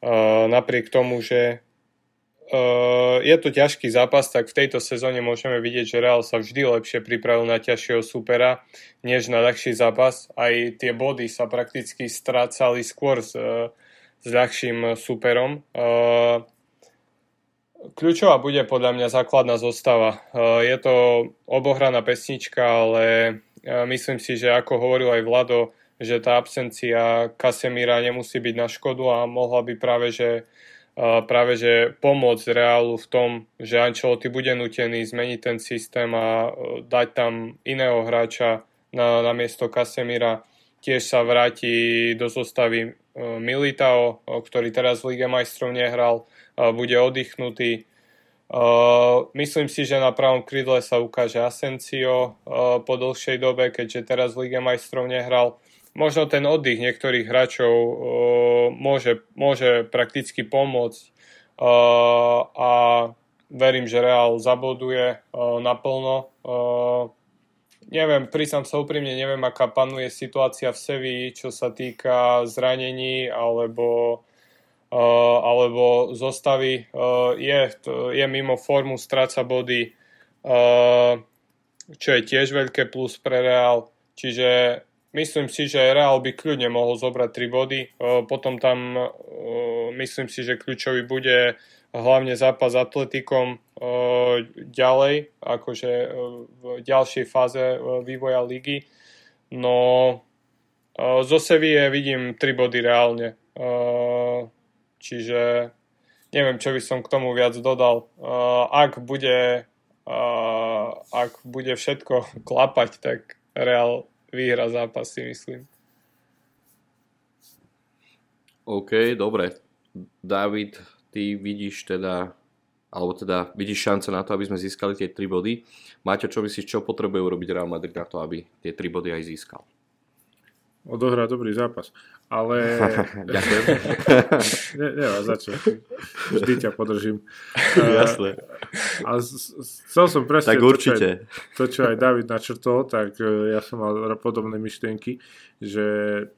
uh, napriek tomu, že je to ťažký zápas, tak v tejto sezóne môžeme vidieť, že Real sa vždy lepšie pripravil na ťažšieho supera, než na ľahší zápas. Aj tie body sa prakticky strácali skôr s, uh, s ľahším superom. Uh, kľúčová bude podľa mňa základná zostava. Je to obohraná pesnička, ale myslím si, že ako hovoril aj Vlado, že tá absencia Kasemíra nemusí byť na škodu a mohla by práve, že práve že pomôcť Reálu v tom, že Ancelotti bude nutený zmeniť ten systém a e, dať tam iného hráča na, na miesto Casemira. Tiež sa vráti do zostavy e, Militao, e, ktorý teraz v Lige majstrov nehral, bude oddychnutý. Myslím si, že na pravom krídle sa ukáže Asensio po dlhšej dobe, keďže teraz v Lige majstrov nehral možno ten oddych niektorých hráčov uh, môže, môže prakticky pomôcť uh, a verím, že Real zaboduje uh, naplno. Uh, neviem, prísam sa úprimne, neviem, aká panuje situácia v Sevii, čo sa týka zranení alebo uh, alebo zostavy. Uh, je, je mimo formu, stráca body, uh, čo je tiež veľké plus pre Real. Čiže Myslím si, že Real by kľudne mohol zobrať 3 body. Potom tam myslím si, že kľúčový bude hlavne zápas s Atletikom ďalej, akože v ďalšej fáze vývoja ligy. No zo Sevie vidím 3 body reálne. čiže neviem, čo by som k tomu viac dodal. Ak bude ak bude všetko klapať, tak Real vyhra zápas si myslím. OK, dobre. David, ty vidíš teda alebo teda vidíš šance na to, aby sme získali tie 3 body. Máte čo myslíš, čo potrebuje urobiť Real Madrid na to, aby tie 3 body aj získal? Odohrá dobrý zápas. Ale... Ďakujem. ne, nevá, za čo. Vždy ťa podržím. Jasné. Ale chcel som presne tak určite. To, čo aj, to, čo aj David načrtol, tak e, ja som mal podobné myšlienky, že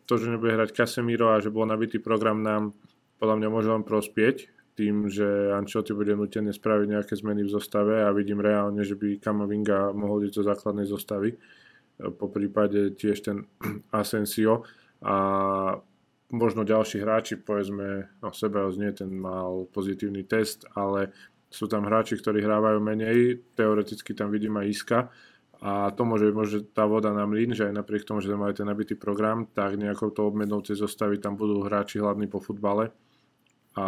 to, že nebude hrať Casemiro a že bol nabitý program nám podľa mňa môže len prospieť tým, že Ancelotti bude nutené spraviť nejaké zmeny v zostave a vidím reálne, že by Kamavinga mohol ísť do základnej zostavy. Po prípade tiež ten Asensio a možno ďalší hráči, povedzme, no Sebeos nie, ten mal pozitívny test, ale sú tam hráči, ktorí hrávajú menej, teoreticky tam vidím aj Iska. A to môže byť možno tá voda na mlyn, že aj napriek tomu, že sme mali ten nabitý program, tak nejakou to obmenou tej zostavy tam budú hráči hlavní po futbale. A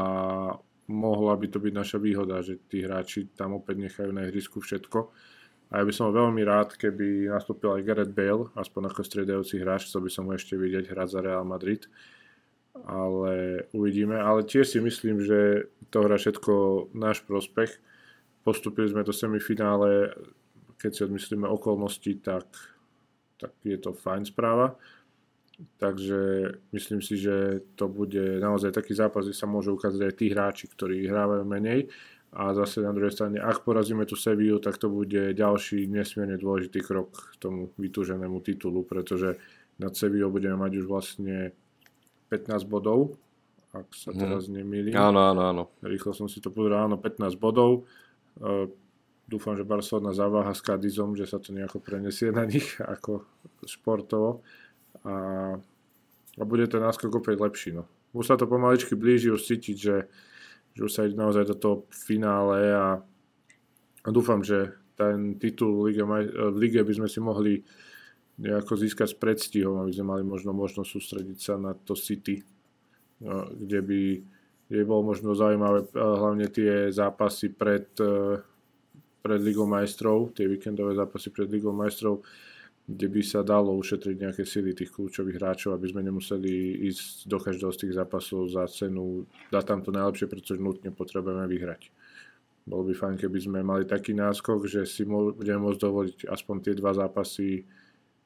mohla by to byť naša výhoda, že tí hráči tam opäť nechajú na ihrisku všetko. A ja by som veľmi rád, keby nastúpil aj Gareth Bale, aspoň ako striedajúci hráč, chcel by som ho ešte vidieť hrať za Real Madrid. Ale uvidíme. Ale tiež si myslím, že to hrá všetko náš prospech. Postupili sme do semifinále, keď si odmyslíme okolnosti, tak, tak je to fajn správa. Takže myslím si, že to bude naozaj taký zápas, kde sa môžu ukázať aj tí hráči, ktorí hrávajú menej. A zase na druhej strane, ak porazíme tú Seviu, tak to bude ďalší nesmierne dôležitý krok k tomu vytúženému titulu, pretože nad Seviou budeme mať už vlastne 15 bodov, ak sa mhm. teraz nemýlim. Áno, áno, áno. Rýchlo som si to pozeral, áno, 15 bodov. Uh, dúfam, že Barcelona zaváha s Cadizom, že sa to nejako prenesie na nich ako športovo a, a bude ten náskok opäť lepší. No. Už sa to pomaličky blíži, už cítiť, že, že už sa ide naozaj do toho finále a, dúfam, že ten titul Liga, v Lige by sme si mohli nejako získať s predstihom, aby sme mali možno možnosť sústrediť sa na to City, no, kde by, kde by bolo možno zaujímavé hlavne tie zápasy pred, pred Ligou majstrov, tie víkendové zápasy pred Ligou majstrov, kde by sa dalo ušetriť nejaké sily tých kľúčových hráčov, aby sme nemuseli ísť do každého z tých zápasov za cenu, dať tam to najlepšie, pretože nutne potrebujeme vyhrať. Bolo by fajn, keby sme mali taký náskok, že si budeme môcť dovoliť aspoň tie dva zápasy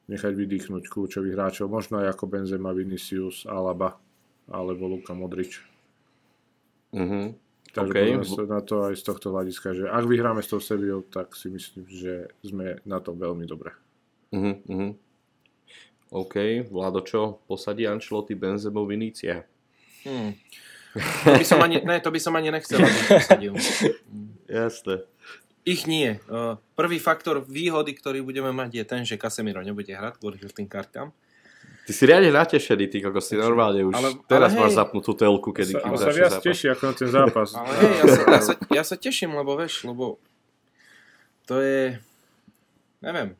nechať vydýchnuť kľúčových hráčov, možno aj ako Benzema, Vinicius, Alaba alebo Luka Modrič. Mm-hmm. Takže okay. na to aj z tohto hľadiska, že ak vyhráme s tou Sevillou, tak si myslím, že sme na to veľmi dobre. Uh-huh, uh-huh. OK, Vlado čo? Posadí Ancelotti Benzemo Vinícia? Hmm. To by som ani, ne, to by som ani nechcel, aby posadil. Jasné. Ich nie. Prvý faktor výhody, ktorý budeme mať, je ten, že Casemiro nebude hrať kvôli žltým kartám. Ty si riadne natešený, ty ako si normálne už ale, teraz ale máš hej, zapnutú telku, kedy kým sa viac zápas. teší ako na ten zápas. Ale hej, ja sa, ja, sa, ja sa teším, lebo vieš, lebo to je, neviem,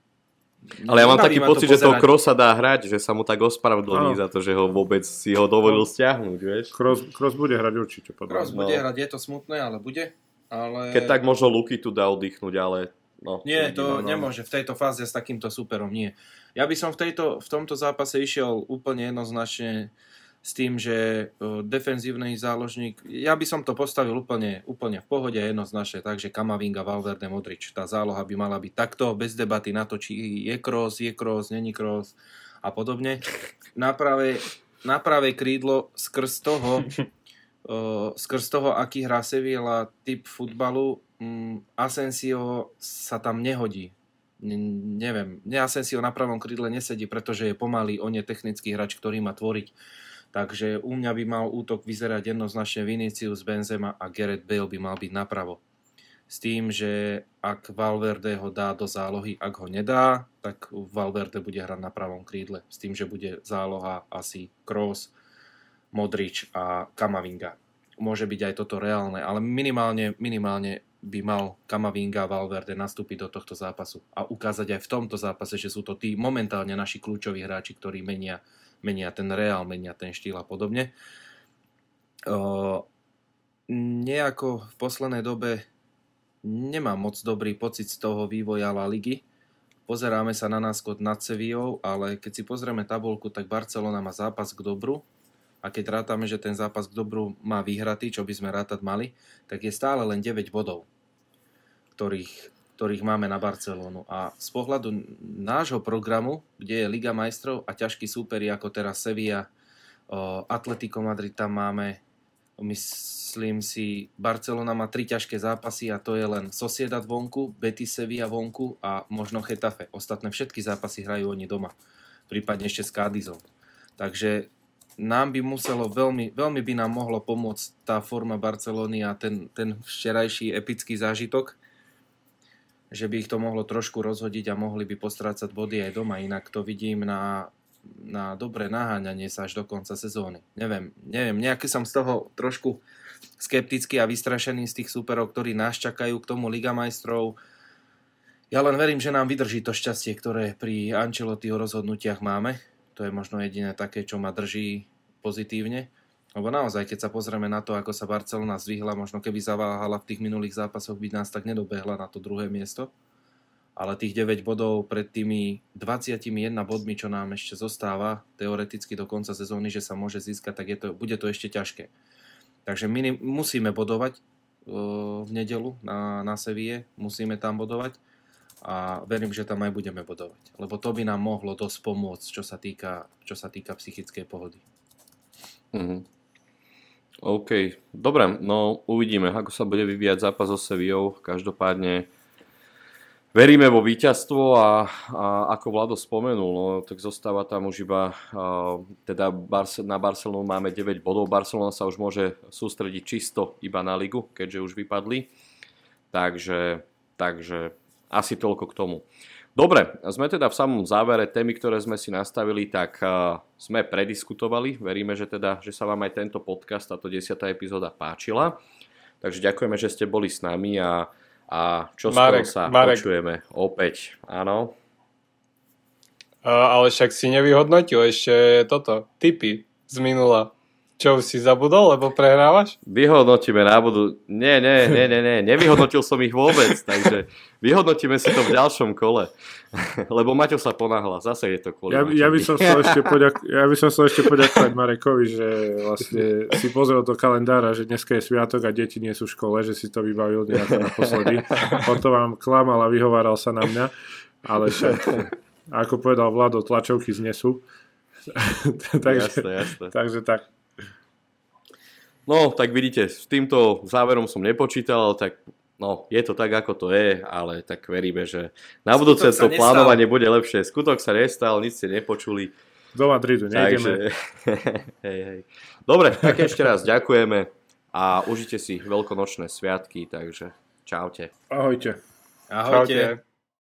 ale ja mám taký pocit, že toho Krosa dá hrať, že sa mu tak ospravedlní za to, že ho vôbec si ho dovolil stiahnuť, vieš. Kroos, Kroos bude hrať určite. Kroos bude no. hrať, je to smutné, ale bude. Ale... Keď tak možno Luky tu dá oddychnúť, ale... No, nie, to no, no. nemôže v tejto fáze s takýmto superom, nie. Ja by som v, tejto, v tomto zápase išiel úplne jednoznačne s tým, že defenzívny záložník, ja by som to postavil úplne, úplne v pohode jednoznačne, takže Kamavinga, Valverde, Modrič, tá záloha by mala byť takto, bez debaty na to, či je cross, je cross, není cross a podobne. Na pravé, na pravé krídlo skrz toho, skrz toho, aký hrá Sevilla typ futbalu, um, Asensio sa tam nehodí. neviem, ne Asensio na pravom krídle nesedí, pretože je pomalý, on je technický hráč, ktorý má tvoriť Takže u mňa by mal útok vyzerať jednoznačne Vinicius, Benzema a Gareth Bale by mal byť napravo. S tým, že ak Valverde ho dá do zálohy, ak ho nedá, tak Valverde bude hrať na pravom krídle. S tým, že bude záloha asi Kroos, Modrič a Kamavinga. Môže byť aj toto reálne, ale minimálne, minimálne by mal Kamavinga a Valverde nastúpiť do tohto zápasu a ukázať aj v tomto zápase, že sú to tí momentálne naši kľúčoví hráči, ktorí menia menia ten reál, menia ten štýl a podobne. nejako v poslednej dobe nemám moc dobrý pocit z toho vývoja La Ligy. Pozeráme sa na náskok nad Sevillou, ale keď si pozrieme tabulku, tak Barcelona má zápas k dobru a keď rátame, že ten zápas k dobru má vyhratý, čo by sme rátať mali, tak je stále len 9 bodov, ktorých, ktorých máme na Barcelonu. A z pohľadu nášho programu, kde je Liga majstrov a ťažký súperi ako teraz Sevilla, Atletico Madrid tam máme, myslím si, Barcelona má tri ťažké zápasy a to je len Sociedad vonku, Betis Sevilla vonku a možno Getafe. Ostatné všetky zápasy hrajú oni doma, prípadne ešte s Cádizom. Takže nám by muselo veľmi, veľmi by nám mohlo pomôcť tá forma Barcelony a ten, ten včerajší epický zážitok, že by ich to mohlo trošku rozhodiť a mohli by postrácať body aj doma. Inak to vidím na na dobré naháňanie sa až do konca sezóny. Neviem, neviem, nejaký som z toho trošku skeptický a vystrašený z tých súperov, ktorí nás čakajú k tomu Liga majstrov. Ja len verím, že nám vydrží to šťastie, ktoré pri Ancelottiho rozhodnutiach máme. To je možno jediné také, čo ma drží pozitívne. Lebo naozaj, keď sa pozrieme na to, ako sa Barcelona zvihla, možno keby zaváhala v tých minulých zápasoch, by nás tak nedobehla na to druhé miesto ale tých 9 bodov pred tými 21 bodmi, čo nám ešte zostáva teoreticky do konca sezóny, že sa môže získať, tak je to, bude to ešte ťažké. Takže my musíme bodovať uh, v nedelu na, na Sevie, musíme tam bodovať a verím, že tam aj budeme bodovať, lebo to by nám mohlo dosť pomôcť, čo sa týka, čo sa týka psychickej pohody. Mm-hmm. OK, dobre, no uvidíme, ako sa bude vyvíjať zápas so Sevillou. Každopádne Veríme vo víťazstvo a, a ako Vlado spomenul, no, tak zostáva tam už iba, a, teda Barce, na Barcelonu máme 9 bodov, Barcelona sa už môže sústrediť čisto iba na ligu, keďže už vypadli, takže, takže asi toľko k tomu. Dobre, sme teda v samom závere témy, ktoré sme si nastavili, tak a, sme prediskutovali, veríme, že, teda, že sa vám aj tento podcast, táto 10. epizóda páčila, takže ďakujeme, že ste boli s nami a a čo Marek, sa Marek. počujeme opäť, áno. Uh, ale však si nevyhodnotil ešte toto, typy z minula. Čo si zabudol, lebo prehrávaš? Vyhodnotíme na budu... Nie, nie, nie, nie, nie, nevyhodnotil som ich vôbec, takže vyhodnotíme si to v ďalšom kole. lebo Maťo sa ponáhla, zase je to kvôli ja, ja, by som chcel ešte poďak- ja by som chcel ešte poďakovať Marekovi, že vlastne si pozrel do kalendára, že dneska je sviatok a deti nie sú v škole, že si to vybavil nejako naposledy. Potom vám klamal a vyhováral sa na mňa, ale však, ako povedal Vlado, tlačovky znesú. takže, jasné, jasné. takže tak. No, tak vidíte, s týmto záverom som nepočítal, tak no, je to tak, ako to je, ale tak veríme, že na budúce to plánovanie bude lepšie. Skutok sa nestal, nič ste nepočuli. Do Madridu nejdeme. hej, hej. Dobre, tak ešte raz ďakujeme a užite si veľkonočné sviatky, takže čaute. Ahojte. Ahojte. Čaute.